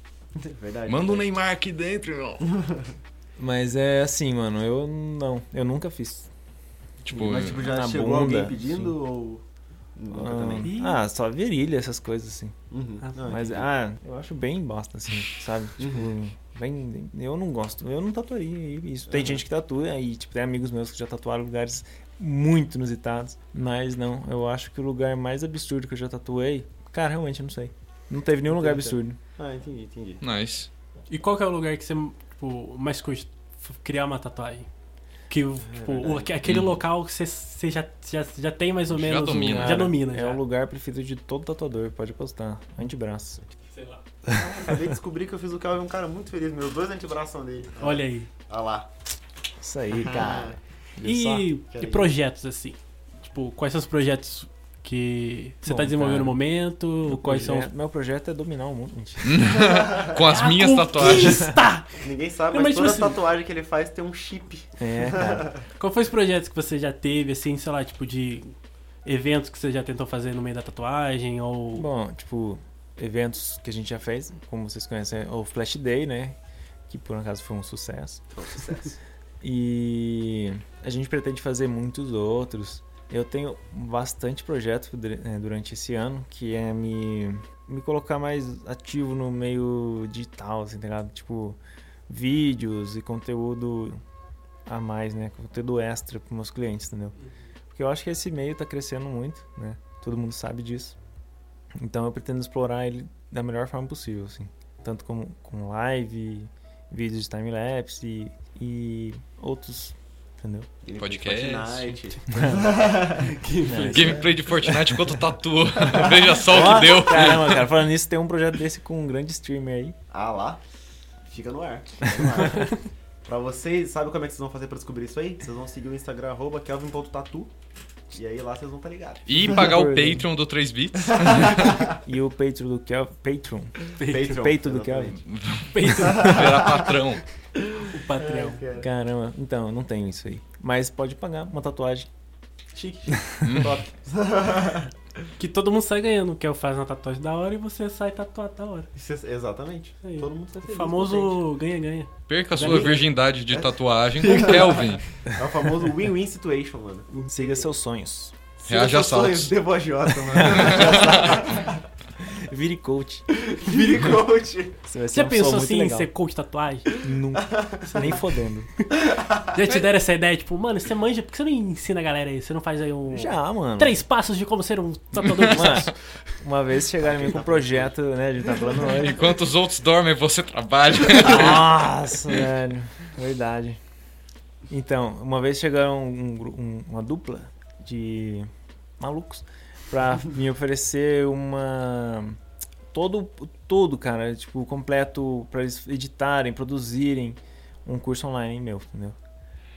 C: Verdade.
E: Manda um Neymar aqui dentro, irmão.
D: Mas é assim, mano, eu não. Eu nunca fiz.
E: Tipo,
C: Mas tipo, já
D: na
C: chegou
D: bunda,
C: alguém pedindo
D: sim.
C: ou.
D: Ah, ah, só virilha, essas coisas assim.
C: Uhum.
B: Ah,
C: Não,
D: Mas, ah, eu acho bem bosta, assim, sabe? Tipo, bem, eu não gosto. Eu não tatuaria isso. Tem
C: Uhum.
D: gente que tatua e, tipo, tem amigos meus que já tatuaram lugares muito inusitados. Mas não, eu acho que o lugar mais absurdo que eu já tatuei, cara, realmente eu não sei. Não teve nenhum lugar absurdo.
C: Ah, entendi, entendi.
E: nice.
B: E qual que é o lugar que você tipo, mais curte criar uma tatuagem? Que o- tipo, aquele
E: Hum.
B: local que você, já, já, já tem mais ou
E: Já
B: menos. o-
E: domina.
B: já domina.
D: É
B: já.
D: o lugar preferido de todo tatuador, pode apostar. Antebraço.
B: Sei lá.
C: Acabei de descobrir que eu fiz o Calvin um cara muito feliz. Meus dois antebraços são dele.
B: Olha aí.
C: Olha lá.
D: Isso aí, cara.
B: E, e projetos, assim? Tipo, quais são os projetos que você
D: Bom,
B: tá desenvolvendo
D: cara,
B: no momento?
D: Meu
B: Quais são os.
D: projeto- Meu projeto é dominar o mundo, gente.
E: Com as minhas
B: A
E: tatuagens.
B: conquista!
C: Ninguém sabe, mas,
B: mas,
C: toda
B: tipo assim-
C: tatuagem que ele faz tem um chip.
D: É, cara.
B: Qual foi os projetos que você já teve, assim, sei lá, tipo, de eventos que você já tentou fazer no meio da tatuagem? Ou.
D: Bom, tipo, eventos que a gente já fez, como vocês conhecem, é o Flash Day, né? Que por um acaso foi um sucesso.
C: Foi um sucesso.
D: E a gente pretende fazer muitos outros. Eu tenho bastante projeto eh, durante esse ano, que é me, me colocar mais ativo no meio digital, assim, tá? Tipo, vídeos e conteúdo a mais, né? Conteúdo extra para meus clientes, entendeu? Porque eu acho que esse meio tá crescendo muito, né? Todo mundo sabe disso. Então eu pretendo explorar ele da melhor forma possível, assim. Tanto como com live, vídeos de time-lapse e, e outros, entendeu?
C: Ele
E: Podcast.
C: Fortnite.
E: Gameplay de Fortnite enquanto tatua. Veja só o que deu.
D: Caramba, cara, falando nisso, tem um projeto desse com um grande streamer aí.
C: Ah lá. Fica no ar. Fica no ar. pra vocês, sabe como é que vocês vão fazer pra descobrir isso aí? Vocês vão seguir o Instagram, arroba kelvin.tatu. E aí lá vocês vão estar ligados.
E: E pagar o. Patreon do 3 bits.
D: E o Patreon do Kelvin. Patreon.
C: Patreon,
D: peito do.
B: Peito
E: Virar patrão.
B: o Patreon.
C: É, cara.
D: Caramba, então, eu não tenho isso aí. Mas pode pagar uma tatuagem.
C: Chique. Top.
B: Que todo mundo sai ganhando. Que eu faço uma tatuagem da hora e você sai tatuado da hora.
C: Isso é- exatamente.
B: Aí.
C: Todo mundo
B: O
C: feliz. contente.
B: famoso ganha-ganha.
E: Perca sua virgindade de tatuagem com Kelvin.
C: É o famoso win-win situation, mano.
D: Siga seus sonhos.
E: Reage a
C: Seus sonhos,
E: saltos.
C: Debo agiota, mano.
D: Vire coach.
C: Vire coach.
D: Você vai ser
B: Já pensou assim em
D: legal.
B: ser coach de tatuagem?
D: Nunca. Nem fodendo.
B: Já te deram essa ideia? Tipo, mano, você manja, por que você não ensina a galera aí? Você não faz aí um.
D: Já, mano.
B: Três passos de como ser um tatuador de
D: Mano, uma vez chegaram em mim com um projeto, né? A gente tá falando hoje.
E: Enquanto os outros dormem, você trabalha.
D: Nossa, velho. Verdade. Então, uma vez chegaram um um- uma dupla de malucos pra me oferecer uma. Todo, tudo, cara, tipo, completo pra eles editarem, produzirem um curso online meu, entendeu?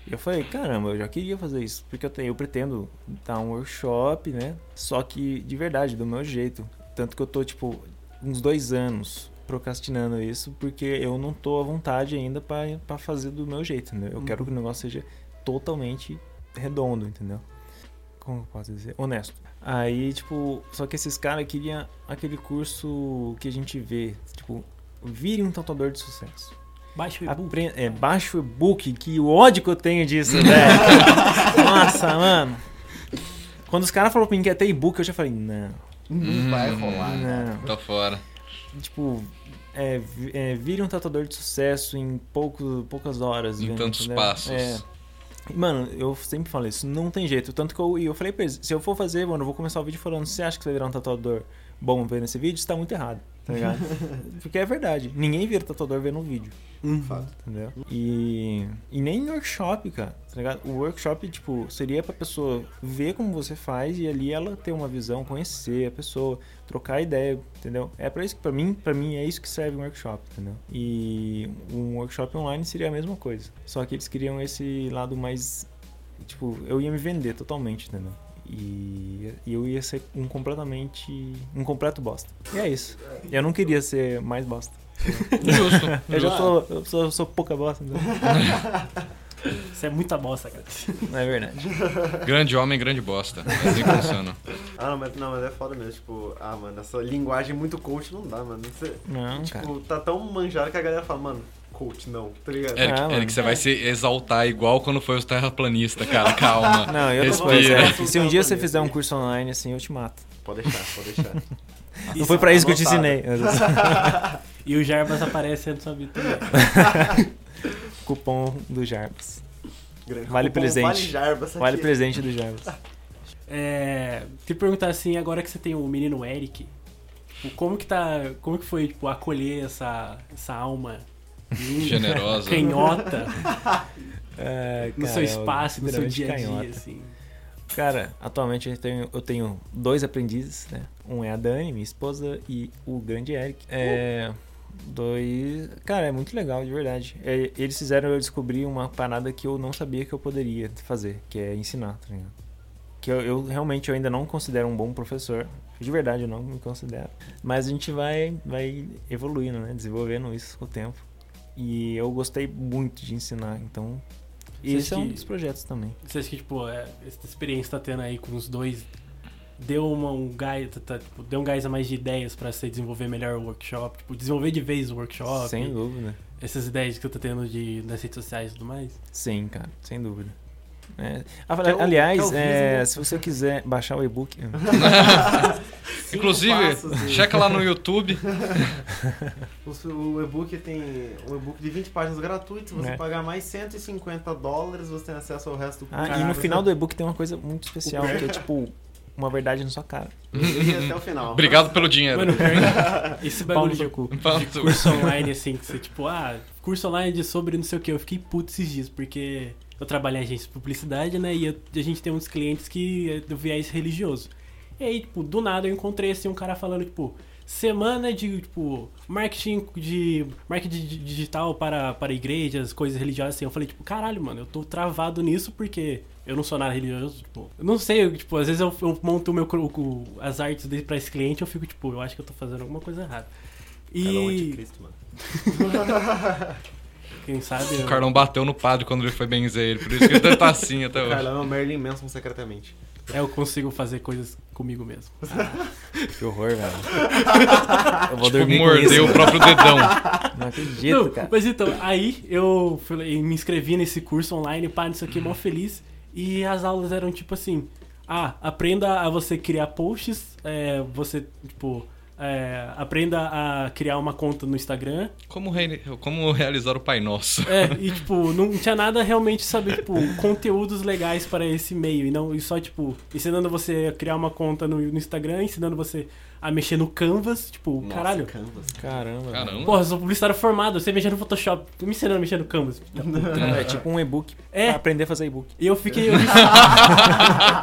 D: E eu falei, caramba, eu já queria fazer isso, porque eu, tenho, eu pretendo dar um workshop, né? Só que de verdade, do meu jeito. Tanto que eu tô, tipo, uns dois anos procrastinando isso, porque eu não tô à vontade ainda pra fazer do meu jeito, entendeu? Eu quero que o negócio seja totalmente redondo, entendeu? Como eu posso dizer? Honesto. Aí, tipo, só que esses caras queriam aquele curso que a gente vê, tipo, vire um tatuador de sucesso.
B: Baixa o e-book.
D: Apre é, baixa o e-book, que ódio que eu tenho disso, velho. Nossa, mano. Quando os caras falaram pra mim que ia ter e-book, eu já falei, não,
C: Não vai rolar.
D: não.
E: Tá fora.
D: Tipo, é, é, vire um tatuador de sucesso em pouco, poucas horas.
E: Em
D: né,
E: tantos
D: entendeu?
E: passos.
D: É. Mano, eu sempre falo isso, não tem jeito. Tanto que eu, eu falei pra eles, se eu for fazer, mano, eu vou começar o vídeo falando, você acha que você vai virar um tatuador bom vendo esse vídeo? Você tá muito errado, tá ligado? Porque é verdade, ninguém vira tatuador vendo um vídeo.
C: Fato.
D: Entendeu? E, e nem em workshop, cara, tá ligado? O workshop, tipo, seria pra pessoa ver como você faz e ali ela ter uma visão, conhecer a pessoa, trocar ideia, entendeu? É pra isso que, pra mim, pra mim é isso que serve um workshop, entendeu? E um workshop online seria a mesma coisa. Só que eles queriam esse lado mais, tipo, eu ia me vender totalmente, entendeu? E, e eu ia ser um completamente. um completo bosta. E é isso. Eu não queria ser mais bosta.
E: Justo.
D: Eu já tô. Eu sou, eu sou pouca bosta, entendeu?
B: Isso é muita bosta, cara.
D: Não é verdade.
E: Grande homem, grande bosta. É assim que funciona.
C: Ah, não mas, não, mas é foda mesmo. Tipo, ah, mano, essa linguagem muito coach não dá, mano. Você,
D: Não, cara.
C: tipo, tá tão manjado que a galera fala, mano, coach, não, tá ligado?
E: Eric,
D: Ah.
E: Eric, você vai se exaltar igual quando foi os terraplanistas, cara. Calma.
D: Não, eu tô
E: Respira.
D: se um dia você fizer um curso online assim, eu te mato.
C: Pode deixar, pode deixar.
D: Não foi pra isso que eu te ensinei.
B: E o Jarbas aparecendo sobre também.
D: Cupom do Jarbas.
C: Grande
D: Vale
C: cupom
D: presente.
C: Vale Jarbas aqui.
D: Vale presente do Jarbas.
B: É, te perguntar assim, agora que você tem o menino Eric, como que tá, como que foi tipo acolher essa essa alma
E: Generosa.
B: canhota
D: É,
B: no
D: cara,
B: seu
D: eu
B: espaço, no seu dia a dia,
D: canhota.
B: assim.
D: Cara, atualmente eu tenho, eu tenho dois aprendizes, né? Um é a Dani, minha esposa, e o grande Eric. É. Dois. Cara, é muito legal, de verdade. É, eles fizeram eu descobrir uma parada que eu não sabia que eu poderia fazer, que é ensinar, tá ligado? Que eu, eu realmente eu ainda não considero um bom professor. De verdade, eu não me considero. Mas a gente vai, vai evoluindo, né? Desenvolvendo isso com o tempo. E eu gostei muito de ensinar, então. Esse é
B: acha
D: um
B: que-
D: dos projetos também.
B: Você acha que, tipo, é, essa experiência que tá tendo aí com os dois deu uma, um gás, tá- tá, tipo, deu um gás a mais de ideias pra você desenvolver melhor o workshop, tipo, desenvolver de vez o workshop,
D: Sem dúvida.
B: essas ideias que você tá tendo de, nas redes sociais e tudo mais?
D: Sim, cara, sem dúvida. É, a-
C: Que é
D: aliás,
C: é
D: é,
C: Vismo.
D: se você quiser baixar o e-book,
E: Inclusive,
C: passos
E: checa lá no YouTube.
C: O, e-book tem um e-book de 20 páginas gratuito. Se você
D: É.
C: pagar mais 150 dólares, você tem acesso ao resto do
D: ah, e no final do e-book tem uma coisa muito especial, que é tipo uma verdade na sua cara.
C: E até o final.
E: Obrigado pelo dinheiro.
B: Mano, esse bagulho de,
D: cu.
B: de curso online, assim, que você, tipo, ah, curso online de sobre não sei o que, eu fiquei puto esses dias, porque eu trabalho em agência de publicidade, né, e eu- a gente tem uns clientes que é do viés religioso. E aí, tipo, do nada eu encontrei, assim, um cara falando, tipo, semana de, tipo, marketing de marketing di- digital para, para igrejas, coisas religiosas, assim. Eu falei, tipo, caralho, mano, eu tô travado nisso porque eu não sou nada religioso, tipo, eu não sei, eu, tipo, às vezes eu, eu monto o meu, o- as artes dele pra esse cliente, eu fico, tipo, eu acho que eu tô fazendo alguma coisa errada.
C: Carlão
B: E,
C: anticristo, mano.
B: quem sabe...
E: O
B: eu-
E: Carlão bateu no padre quando ele foi benzer ele, por isso que ele estar assim até
C: O
E: hoje.
C: Carlão é o Merlin Manson secretamente.
B: É, eu consigo fazer coisas comigo mesmo.
D: Que horror, velho. Eu vou
E: Tipo,
D: dormir com
E: mordeu
D: isso.
E: o próprio dedão.
D: Não acredito,
B: Não,
D: cara.
B: mas então, aí eu falei, me inscrevi nesse curso online, pá, nisso aqui, mó feliz. E as aulas eram tipo assim: ah, aprenda a você criar posts, é, você, tipo, é, aprenda a criar uma conta no Instagram.
E: Como, re- como realizar o Pai Nosso?
B: É, e tipo, não tinha nada realmente, sabe, tipo, conteúdos legais para esse meio. E não, e só, tipo, ensinando você a criar uma conta no, no Instagram, ensinando você a mexer no Canvas, tipo,
C: Nossa,
B: caralho.
C: Canvas.
D: Caramba.
E: Caramba.
B: Porra, eu sou publicitário formado, você mexendo no Photoshop, me ensinando a mexer no Canvas.
D: velho. É tipo um e-book.
B: É.
D: Pra aprender a fazer e-book.
B: E eu fiquei. eu-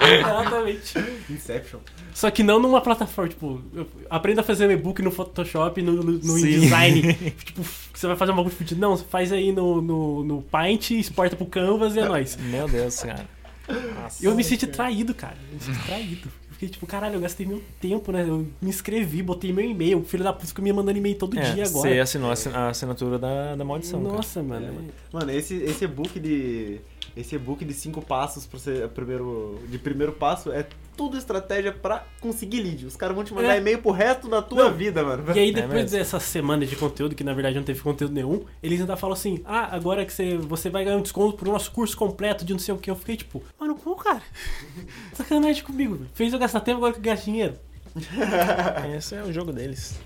B: Exatamente.
C: Inception.
B: Só que não numa plataforma, tipo, eu- aprenda a fazer um e-book no Photoshop, no, no, no
D: Sim.
B: InDesign. tipo, você vai fazer um bagulho fudido. Não, você faz aí no, no, no Paint, exporta pro Canvas e é nóis.
D: Meu Deus, cara. Nossa.
B: Eu me senti traído, cara. Eu me senti traído. Fiquei tipo, caralho, eu gastei meu tempo, né? Eu me inscrevi, botei meu e-mail. O filho da puta ficou me mandando e-mail todo
D: É,
B: dia
D: você
B: agora.
D: assinou a assin- a assinatura da, da maldição, cara.
B: Nossa, mano.
C: É, mano. Mano, esse, esse e-book de. Esse e-book de cinco passos pra você. Primeiro, de primeiro passo é tudo estratégia pra conseguir lead. Os caras vão te mandar
B: É.
C: e-mail pro resto da tua
B: Não.
C: vida, mano.
B: E aí,
D: É
B: depois
D: mesmo.
B: dessa semana de conteúdo, que na verdade não teve conteúdo nenhum, eles ainda falam assim: ah, agora que você, você vai ganhar um desconto pro nosso curso completo de não sei o que. Eu fiquei tipo, mano, como, cara? Sacanagem comigo. velho. Fez eu gastar tempo, agora que eu gasto dinheiro.
D: Esse é o jogo deles.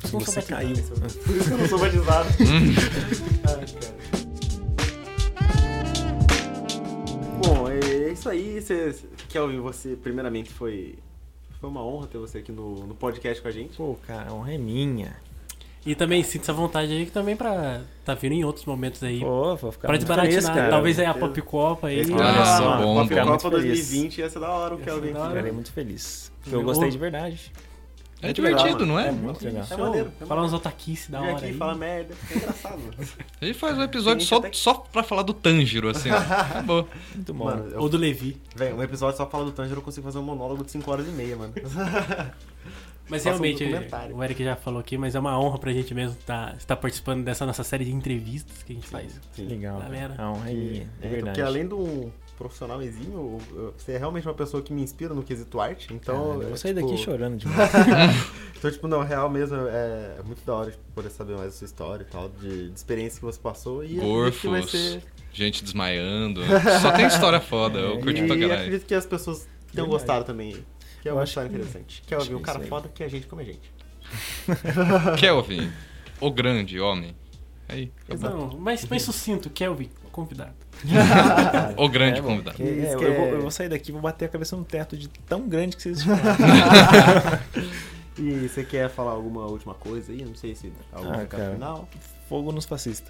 D: Você
B: batizado.
D: caiu.
C: Por isso que eu não sou batizado. Ai, cara. Bom, é isso aí. Você, Kelvin, você primeiramente foi. Foi uma honra ter você aqui no, no podcast com a gente.
D: Pô, cara, a honra é minha.
B: E também sinta essa vontade aí que também pra tá vindo em outros momentos aí.
D: Pô, vou ficar
B: pra desbaratinar.
D: feliz, cara.
B: Talvez aí a
C: certeza.
B: Pop Copa aí.
E: Olha
C: Ah,
E: só, bom,
C: Pop Copa
D: feliz.
C: 2020 ia ser da hora o Kelvin.
D: Ficarei muito feliz. Porque Eu- gostei de verdade.
E: É divertido, não é?
D: É muito legal.
C: É maneiro, é
B: Falar uns otaquice da
C: Vem
B: hora
C: aqui
B: aí.
C: fala merda. É engraçado.
E: A gente faz um episódio só,
C: até
E: só pra falar do Tanjiro, assim. Acabou.
D: Muito bom.
C: Mano, eu,
B: Ou do Levi.
C: velho, um episódio só fala do Tanjiro, eu consigo fazer um monólogo de 5 horas e meia, mano.
B: Mas
C: um
B: realmente,
C: documentário.
B: o Eric já falou aqui, mas é uma honra pra gente mesmo estar estar participando dessa nossa série de entrevistas que a gente faz.
C: Sim.
D: Legal.
B: Galera.
D: honra é de
C: É,
D: verdade.
C: porque além de profissionalzinho. eu- Você é realmente uma pessoa que me inspira no quesito arte. Então.
D: eu
C: é,
D: vou sair
C: tipo,
D: daqui chorando demais.
C: Então, tipo, não, real mesmo, é, é muito da hora tipo, poder saber mais da sua história e tal, de, de experiência que você passou. E
E: Gorfos,
C: ser.
E: gente desmaiando. Só tem história foda, eu curti pra
C: e
E: caralho.
C: acredito que as pessoas tenham
D: Verdade.
C: gostado também. Que é
D: Eu
C: uma
D: acho
C: história
D: que-
C: interessante. Quer ouvir um
D: que é
C: cara foda que a gente como a gente.
E: Kelvin, o grande homem. Aí,
B: Não, mas, mas sucinto, Kelvin, convidado.
E: o grande
D: É, bom,
E: convidado.
D: é, eu, vou,
C: é-
D: eu vou sair daqui e vou bater a cabeça no teto de tão grande que vocês.
C: E você quer falar alguma última coisa aí? Não sei se algum
D: Ah,
C: recado final.
D: Fogo nos fascistas.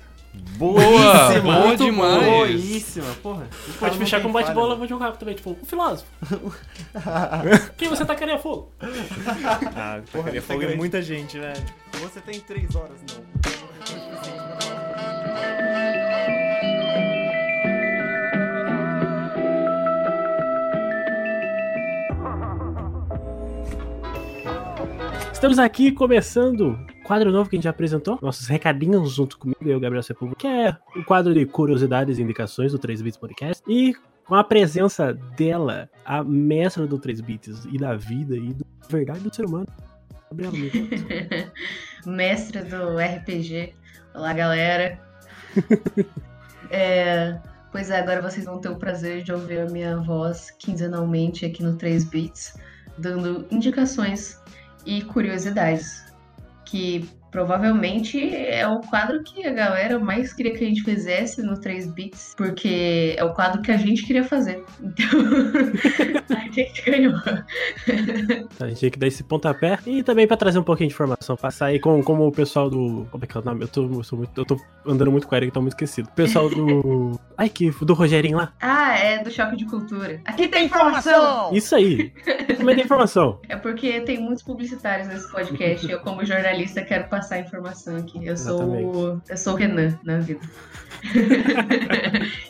E: Boa, boa
C: muito
E: demais.
C: Boíssima, porra.
B: Pode fechar com bate-bola, vou jogar também, tipo, o filósofo. Quem você tacaria fogo?
D: Ah,
C: Porra, é
D: fogo
C: grande.
D: muita gente, velho.
C: né? Você tem três horas, não.
B: Estamos aqui começando quadro novo que a gente já apresentou, nossos recadinhos junto comigo, eu, Gabriel Sepúlveda, que é o quadro de curiosidades e indicações do 3 Bits Podcast. E com a presença dela, a mestra do 3 Bits e da vida e da verdade do ser humano. Gabriela, me conta.
G: mestre do RPG. Olá, galera. É, pois é, agora vocês vão ter o prazer de ouvir a minha voz quinzenalmente aqui no 3 Bits, dando indicações e curiosidades. Que provavelmente é o quadro que a galera mais queria que a gente fizesse no 3 Bits, porque é o quadro que a gente queria fazer. Então, a gente ganhou.
B: A gente tinha que dar esse pontapé. E também pra trazer um pouquinho de informação, passar aí com como o pessoal do. Como é que é o nome? Eu tô, muito, eu tô andando muito com a Erika, tô muito esquecido. O pessoal do. Ai, que. Do Rogerinho lá.
G: Ah, é do choque de cultura. Aqui tem informação!
B: Isso aí. Também tem informação.
G: É porque tem muitos publicitários nesse podcast e eu, como jornalista, quero passar a informação aqui. Eu sou, o- eu sou o Renan na vida.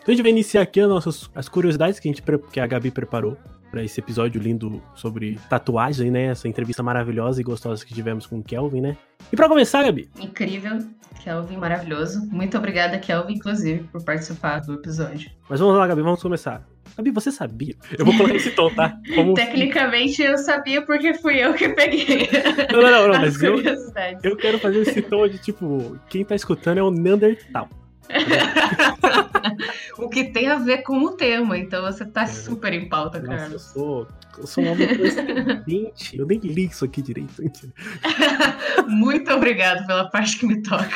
B: Então a gente vai iniciar aqui as nossas as curiosidades que a, gente, que a Gabi preparou pra esse episódio lindo sobre tatuagem, né? Essa entrevista maravilhosa e gostosa que tivemos com o Kelvin, né? E pra começar, Gabi,
G: Incrível, Kelvin, maravilhoso. Muito obrigada, Kelvin, inclusive, por participar do episódio.
B: mas vamos lá, Gabi, vamos começar. Gabi, você sabia? Eu vou colocar esse tom, tá? Como...
G: Tecnicamente eu sabia porque fui eu que peguei
B: Não, não, não, não,
G: as
B: mas eu, eu quero fazer esse tom de tipo, quem tá escutando é o Neandertal.
G: o que tem a ver com o tema, então você tá super em pauta,
B: Nossa, eu sou, eu sou um homem correspondente. Eu nem li isso aqui direito.
G: Muito obrigado pela parte que me toca.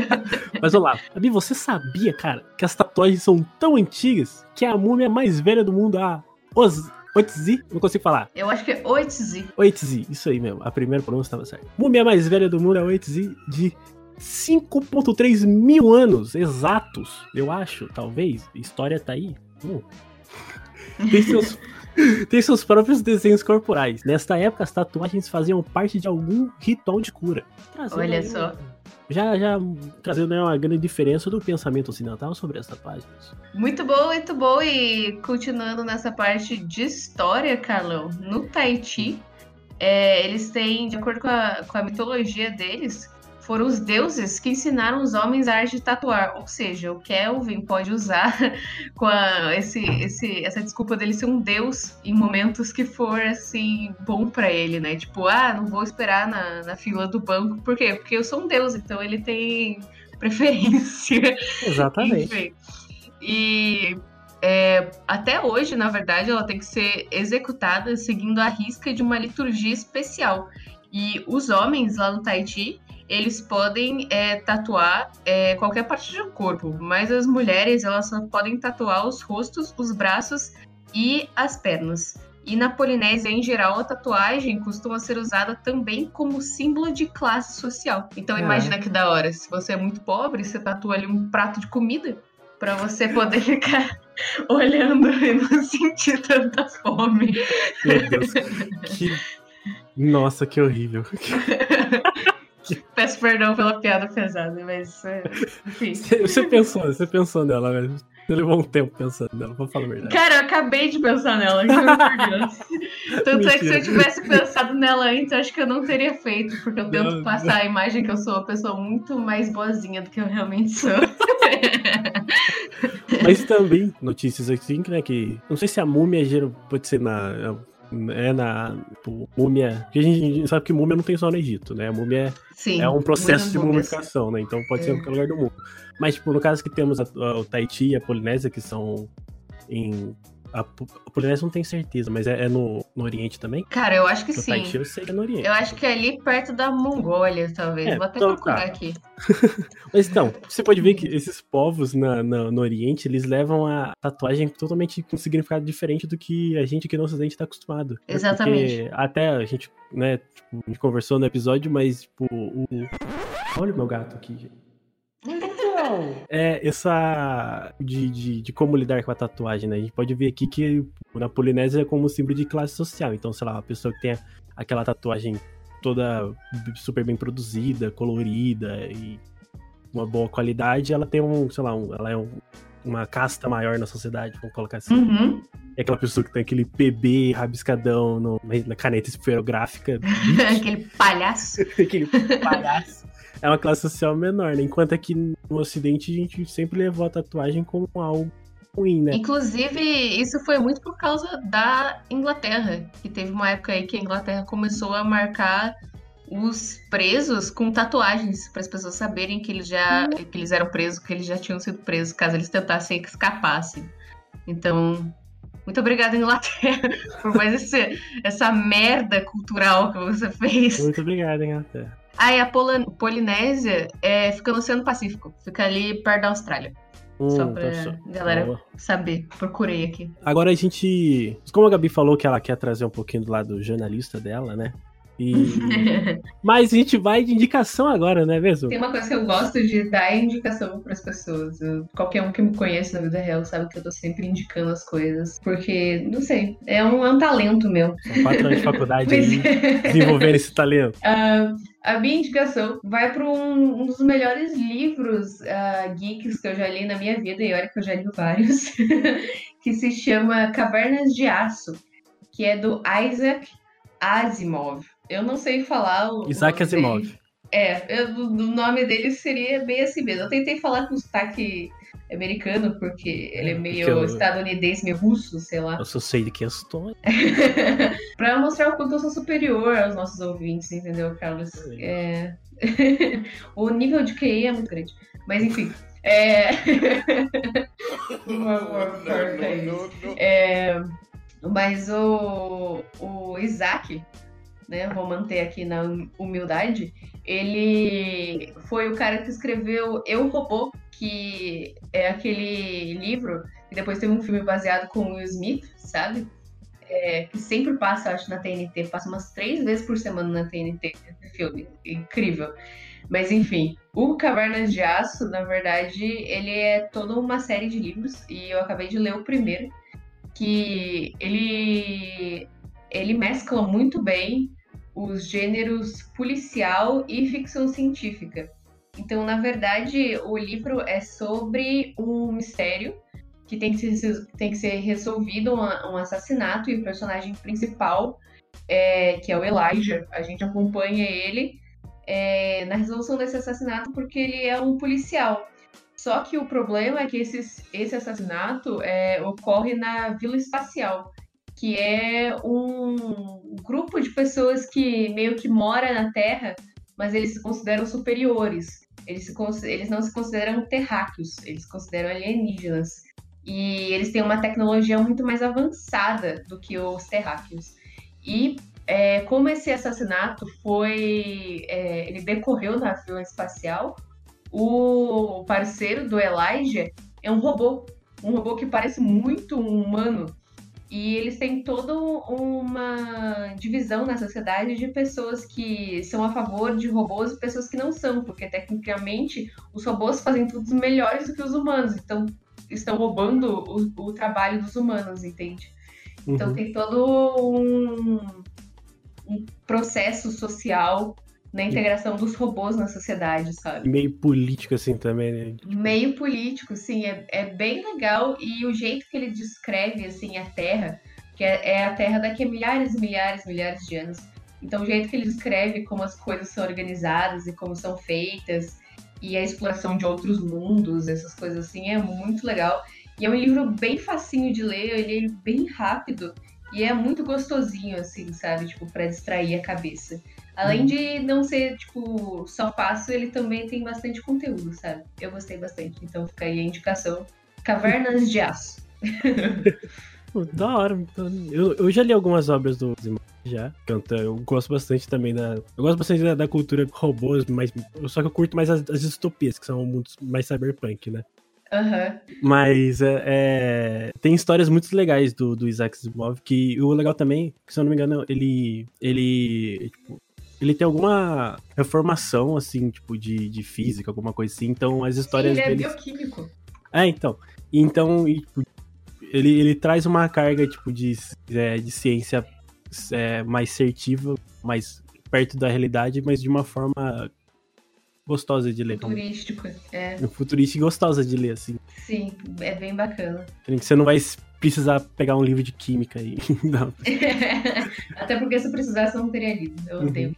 B: Mas olha lá, Gabi, você sabia, cara, que as tatuagens são tão antigas que a múmia mais velha do mundo, a Oz... Oitzi, não consigo falar.
G: Eu acho que é Oitzi.
B: Oitzi, isso aí mesmo, a primeira pronúncia estava certa. Múmia mais velha do mundo é Oitzi de 5.3 mil anos exatos, eu acho, talvez. A história tá aí. Hum. Tem seus, tem seus próprios desenhos corporais. Nesta época, as tatuagens faziam parte de algum ritual de cura. Trazendo
G: Olha
B: aí
G: só.
B: Já, já trazendo uma grande diferença do pensamento ocidental sobre as tatuagens.
G: Muito bom, muito bom. E continuando nessa parte de história, Carlão, no Tahiti, é, eles têm, de acordo com a, com a mitologia deles, foram os deuses que ensinaram os homens a arte de tatuar. Ou seja, o Kelvin pode usar com a- esse, esse, essa desculpa dele ser um deus em momentos que for assim bom pra ele, né? Tipo, ah, não vou esperar na, na fila do banco. Por quê? Porque eu sou um deus, então ele tem preferência.
B: Exatamente.
G: Enfim. E é, até hoje, na verdade, ela tem que ser executada seguindo a risca de uma liturgia especial. E os homens lá no Tahiti, eles podem é, tatuar é, qualquer parte do corpo, mas as mulheres elas só podem tatuar os rostos, os braços e as pernas. E na Polinésia, em geral, a tatuagem costuma ser usada também como símbolo de classe social. Então,
B: Caraca.
G: imagina que da hora. Se você é muito pobre, você tatua ali um prato de comida pra você poder ficar olhando e não sentir tanta fome.
B: Meu Deus. Que... Nossa, que horrível.
G: Peço perdão pela piada pesada, mas é, enfim.
B: Você pensou, você pensou nela, velho. Você levou um tempo pensando nela, vou falar a verdade.
G: Cara, eu acabei de pensar nela, juro por Deus. Tanto é que se eu
B: Mentira.
G: tivesse pensado nela antes, acho que eu não teria feito, porque eu tento
B: Não,
G: passar a imagem que eu sou uma pessoa muito mais boazinha do que eu realmente sou.
B: Mas também notícias assim, né, que não sei se a múmia pode ser na é na tipo, múmia, porque a gente sabe que múmia não tem só no Egito, né? A múmia
G: Sim,
B: é um processo de mumificação, né? Então pode ser
G: É.
B: em qualquer lugar do mundo. Mas, tipo, no caso que temos a- a- o Tahiti e a Polinésia, que são em. A, Po- a Polinésia não tem certeza, mas é, é no, no Oriente também?
G: Cara, eu acho que
B: O
G: sim.
B: Tahiti eu sei que é no Oriente.
G: Eu acho que é ali perto da Mongólia, talvez.
B: É,
G: Vou até
B: então
G: procurar
B: tá.
G: aqui.
B: Mas então, você pode ver que esses povos na, na- no Oriente, eles levam a tatuagem totalmente com significado diferente do que a gente aqui no Ocidente está acostumado. né?
G: Exatamente.
B: Porque até a gente, né, tipo, a gente conversou no episódio, mas, tipo, o... Olha o meu gato aqui, gente. É, essa. De, de, de como lidar com a tatuagem, né? A gente pode ver aqui que na Polinésia é como símbolo de classe social. Então, sei lá, uma pessoa que tem aquela tatuagem toda super bem produzida, colorida e uma boa qualidade, ela tem um, sei lá, um, ela é um- uma casta maior na sociedade, vamos colocar assim.
G: Uhum.
B: É aquela pessoa que tem aquele PB rabiscadão no- na caneta esferográfica,
G: Aquele palhaço.
B: aquele palhaço. É uma classe social menor, né? Enquanto aqui no Ocidente a gente sempre levou a tatuagem como algo ruim, né?
G: Inclusive, isso foi muito por causa da Inglaterra, que teve uma época aí que a Inglaterra começou a marcar os presos com tatuagens para as pessoas saberem que eles já que eles eram presos, que eles já tinham sido presos, caso eles tentassem escapar, assim. Então, muito obrigada Inglaterra por mais esse, essa merda cultural que você fez.
B: Muito obrigado, hein,
G: Ah, e a Polinésia é, fica no Oceano Pacífico, fica ali perto da Austrália. Só
B: Hum,
G: pra
B: tá só.
G: galera
B: Boa.
G: saber. Procurei aqui.
B: Agora a gente. Como a Gabi falou que ela quer trazer um pouquinho do lado jornalista dela, né? E... Mas a gente vai de indicação agora, não é mesmo?
G: Tem uma coisa que eu gosto de dar indicação para as pessoas. Eu- qualquer um que me conhece na vida real sabe que eu tô sempre indicando as coisas. Porque, não sei, é um, é um talento meu.
B: São quatro anos de faculdade desenvolvendo esse talento.
G: Ah, a minha indicação vai para um, um dos melhores livros ah, geeks que eu já li na minha vida, e olha que eu já li vários, que se chama Cavernas de Aço, que é do Isaac Asimov. Eu não sei falar o.
B: Isaac
G: nome dele.
B: Asimov.
G: É, eu, o nome dele seria bem assim mesmo. Eu tentei falar com sotaque americano, porque ele é
B: É,
G: meio
B: eu-
G: estadunidense, meio russo, sei lá.
B: Eu só sei de questões.
G: pra mostrar o quanto eu sou superior aos nossos ouvintes, entendeu, Carlos? É... o nível de QI é muito grande. Mas enfim. É... Por favor, corta isso. É, Mas o, o Isaac, né? Vou manter aqui na humildade. Ele foi o cara que escreveu Eu Robô, que é aquele livro que depois teve um filme baseado com Will Smith, sabe? É, que sempre passa, acho, na TNT, passa umas três vezes por semana na TNT esse filme. Incrível. Mas enfim, o Cavernas de Aço, na verdade, ele é toda uma série de livros e eu acabei de ler o primeiro, que ele ele mescla muito bem os gêneros policial e ficção científica. Então, na verdade, o livro é sobre um mistério que tem que ser, tem que ser resolvido, um, assassinato, e o personagem principal, é, que é o Elijah, a gente acompanha ele é, na resolução desse assassinato porque ele é um policial. Só que o problema é que esse, esse assassinato é, ocorre na Vila Espacial, que é um grupo de pessoas que meio que mora na Terra, mas eles se consideram superiores. Eles, se, eles não se consideram terráqueos, eles se consideram alienígenas. E eles têm uma tecnologia muito mais avançada do que os terráqueos. E é, como esse assassinato foi. é, ele decorreu na Vila Espacial, o parceiro do Elijah é um robô. Um robô que parece muito um humano. E eles têm toda uma divisão na sociedade de pessoas que são a favor de robôs e pessoas que não são, porque tecnicamente os robôs fazem tudo melhores do que os humanos, então estão roubando o, o trabalho dos humanos, entende? Então
B: Uhum.
G: tem todo um, um processo social na integração dos robôs na sociedade, sabe?
B: Meio político assim também, né?
G: meio político, sim, é, é bem legal e o jeito que ele descreve assim a Terra, que é, é a Terra daqui a milhares e milhares, milhares de anos. Então o jeito que ele descreve como as coisas são organizadas e como são feitas e a exploração de outros mundos, essas coisas assim, é muito legal. E é um livro bem facinho de ler, ele é bem rápido e é muito gostosinho, assim, sabe? Tipo, pra distrair a cabeça. Além
B: Uhum.
G: de não ser, tipo, só fácil, ele também tem bastante conteúdo, sabe? Eu gostei bastante. Então fica aí a indicação. Cavernas de Aço.
B: Da hora. Eu, eu já li algumas obras do Asimov já. Eu, gosto bastante também da. Eu gosto bastante da, da cultura robôs, mas. Só que eu curto mais as, as distopias, que são mundos mais cyberpunk, né?
G: Aham.
B: Mas é, é, tem histórias muito legais do, do Isaac Asimov, que o legal também, que se eu não me engano, ele. ele. Tipo, ele tem alguma reformação, assim, tipo, de, de física, alguma coisa assim. Então as
G: Sim,
B: histórias
G: ele é
B: dele.
G: bioquímico.
B: É, então. Então, e, tipo, ele, ele traz uma carga, tipo, de, é, de ciência é, mais assertiva, mais perto da realidade, mas de uma forma gostosa de ler.
G: Turístico. É,
B: Futurista e gostosa de ler, assim.
G: sim, é bem bacana.
B: Você não vai precisar pegar um livro de química aí. Não.
G: Até porque se eu precisasse, eu não teria lido. Eu
B: Uhum.
G: odeio.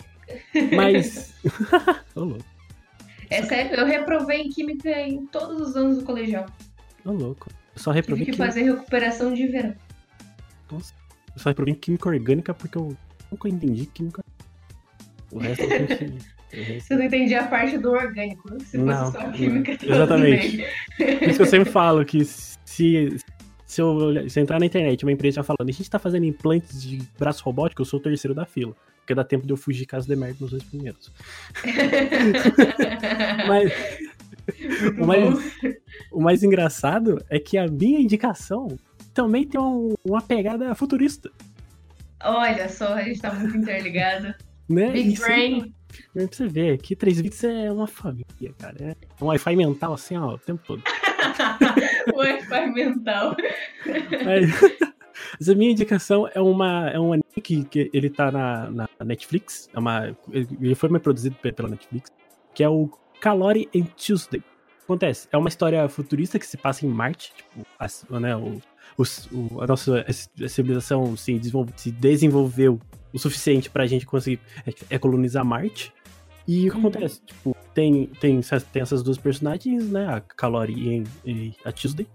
B: Mas. Ô, louco.
G: É sério, eu reprovei em química em todos os anos do colegial.
B: Ô, louco. Eu só
G: Tive
B: reprovei
G: que
B: química.
G: fazer recuperação de verão.
B: Eu só reprovei química orgânica porque eu nunca entendi química. O resto eu consegui.
G: Você não entendia a parte do orgânico. Se fosse
B: Não,
G: só química,
B: Exatamente. Por isso que eu sempre falo que se, se, eu, se eu entrar na internet uma empresa já falando, a gente tá fazendo implantes de braço robótico, eu sou o terceiro da fila. Porque dá tempo de eu fugir caso dê merda nos dois primeiros. Mas o mais, o mais engraçado é que a minha indicação também tem um- uma pegada futurista.
G: Olha só, a gente tá muito interligado.
B: Né?
G: Big
B: Isso-
G: Brain.
B: Pra você ver, aqui 3 bits é uma família, cara. É um Wi-Fi mental assim, ó, o tempo todo.
G: Wi-Fi mental.
B: Mas, mas a minha indicação é uma é um anime que, que ele tá na, na Netflix, é uma ele foi mais produzido pe- pela Netflix, que é o Calori and Tuesday. Acontece, é uma história futurista que se passa em Marte, tipo, as- né, o, o- a nossa civilização se, se desenvolveu o suficiente pra gente conseguir é, é colonizar Marte. E o que
G: Uhum.
B: acontece? Tipo, tem, tem, essas- tem essas duas personagens, né? A Calori e, a Tuesday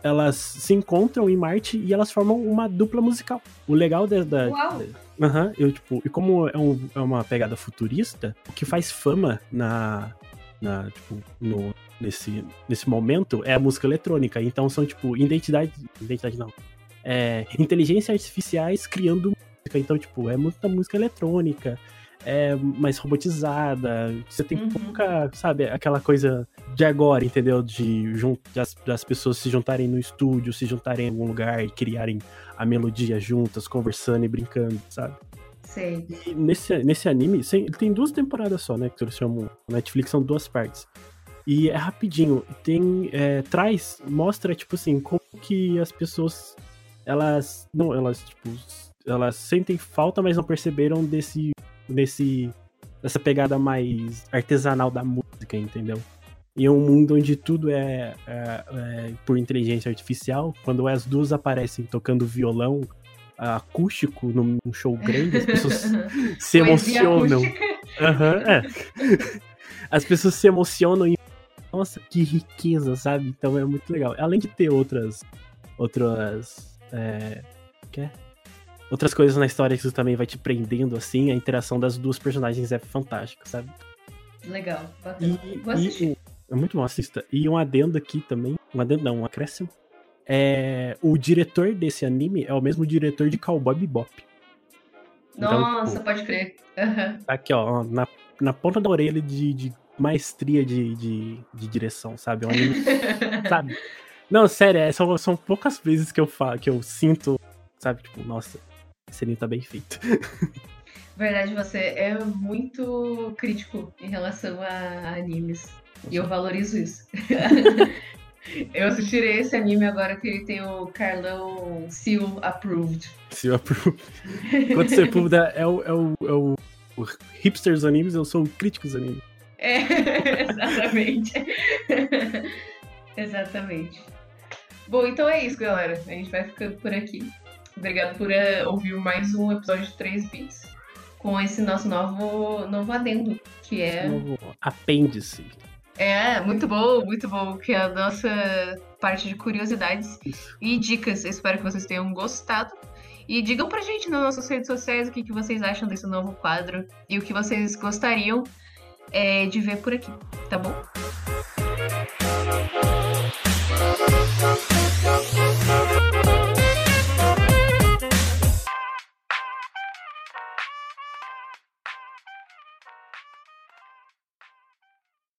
B: elas se encontram em Marte e elas formam uma dupla musical. O legal da. da
G: Uau.
B: Aham, eu, tipo, e como é, um- é uma pegada futurista, o que faz fama na. na tipo, no, nesse, nesse momento é a música eletrônica. Então são, tipo, identidade. Identidade não. É, inteligências artificiais criando música. Então, tipo, é muita música eletrônica. É mais robotizada. Você tem
G: Uhum.
B: pouca, sabe, aquela coisa de agora, entendeu? De jun- das, das pessoas se juntarem no estúdio, se juntarem em algum lugar e criarem a melodia juntas, conversando e brincando, sabe?
G: Sei.
B: E nesse, nesse anime, sem- tem duas temporadas só, né? Que eles chamam. Netflix são duas partes. E é rapidinho. Tem. é, traz, mostra, tipo assim, como que as pessoas. Elas. Não, elas, tipo. Elas sentem falta, mas não perceberam desse. Desse. dessa pegada mais artesanal da música, entendeu? Em um mundo onde tudo é, é- é por inteligência artificial, quando as duas aparecem tocando violão acústico num show grande, as pessoas se emocionam. Aham, é. As pessoas se emocionam e. Nossa, que riqueza, sabe? Então é muito legal. Além de ter outras. Outras. É. Que é? Outras coisas na história que isso também vai te prendendo, assim, a interação das duas personagens é fantástica, sabe?
G: Legal, bacana.
B: E,
G: Vou
B: e
G: assistir.
B: o- é muito bom, assista. E um adendo aqui também. Um adendo não, um acréscimo. É, o diretor desse anime é o mesmo diretor de Cowboy Bebop. Então,
G: Nossa,
B: tipo,
G: pode crer.
B: Tá aqui, ó, na, na ponta da orelha de, de maestria de, de, de direção, sabe? É um anime, sabe? Não, sério, é, são, são poucas vezes que eu falo, que eu sinto, sabe? Tipo, nossa, esse anime tá bem feito.
G: Verdade, você é muito crítico em relação a animes. E eu valorizo isso. eu assistirei esse anime agora que ele tem o Carlão Seal Approved.
B: Se eu aprovo. Quando você pública, é o, é o, é o, o hipster dos animes, eu sou o crítico dos animes.
G: É, exatamente. exatamente. Bom, então é isso, galera. A gente vai ficando por aqui. Obrigado por eh, ouvir mais um episódio de 3 bits com esse nosso novo, novo adendo, que é
B: Novo apêndice.
G: É, muito bom, muito bom. Que é a nossa parte de curiosidades e dicas. Eu espero que vocês tenham gostado. E digam pra gente nas nossas redes sociais o que, que vocês acham desse novo quadro e o que vocês gostariam é, de ver por aqui, tá bom?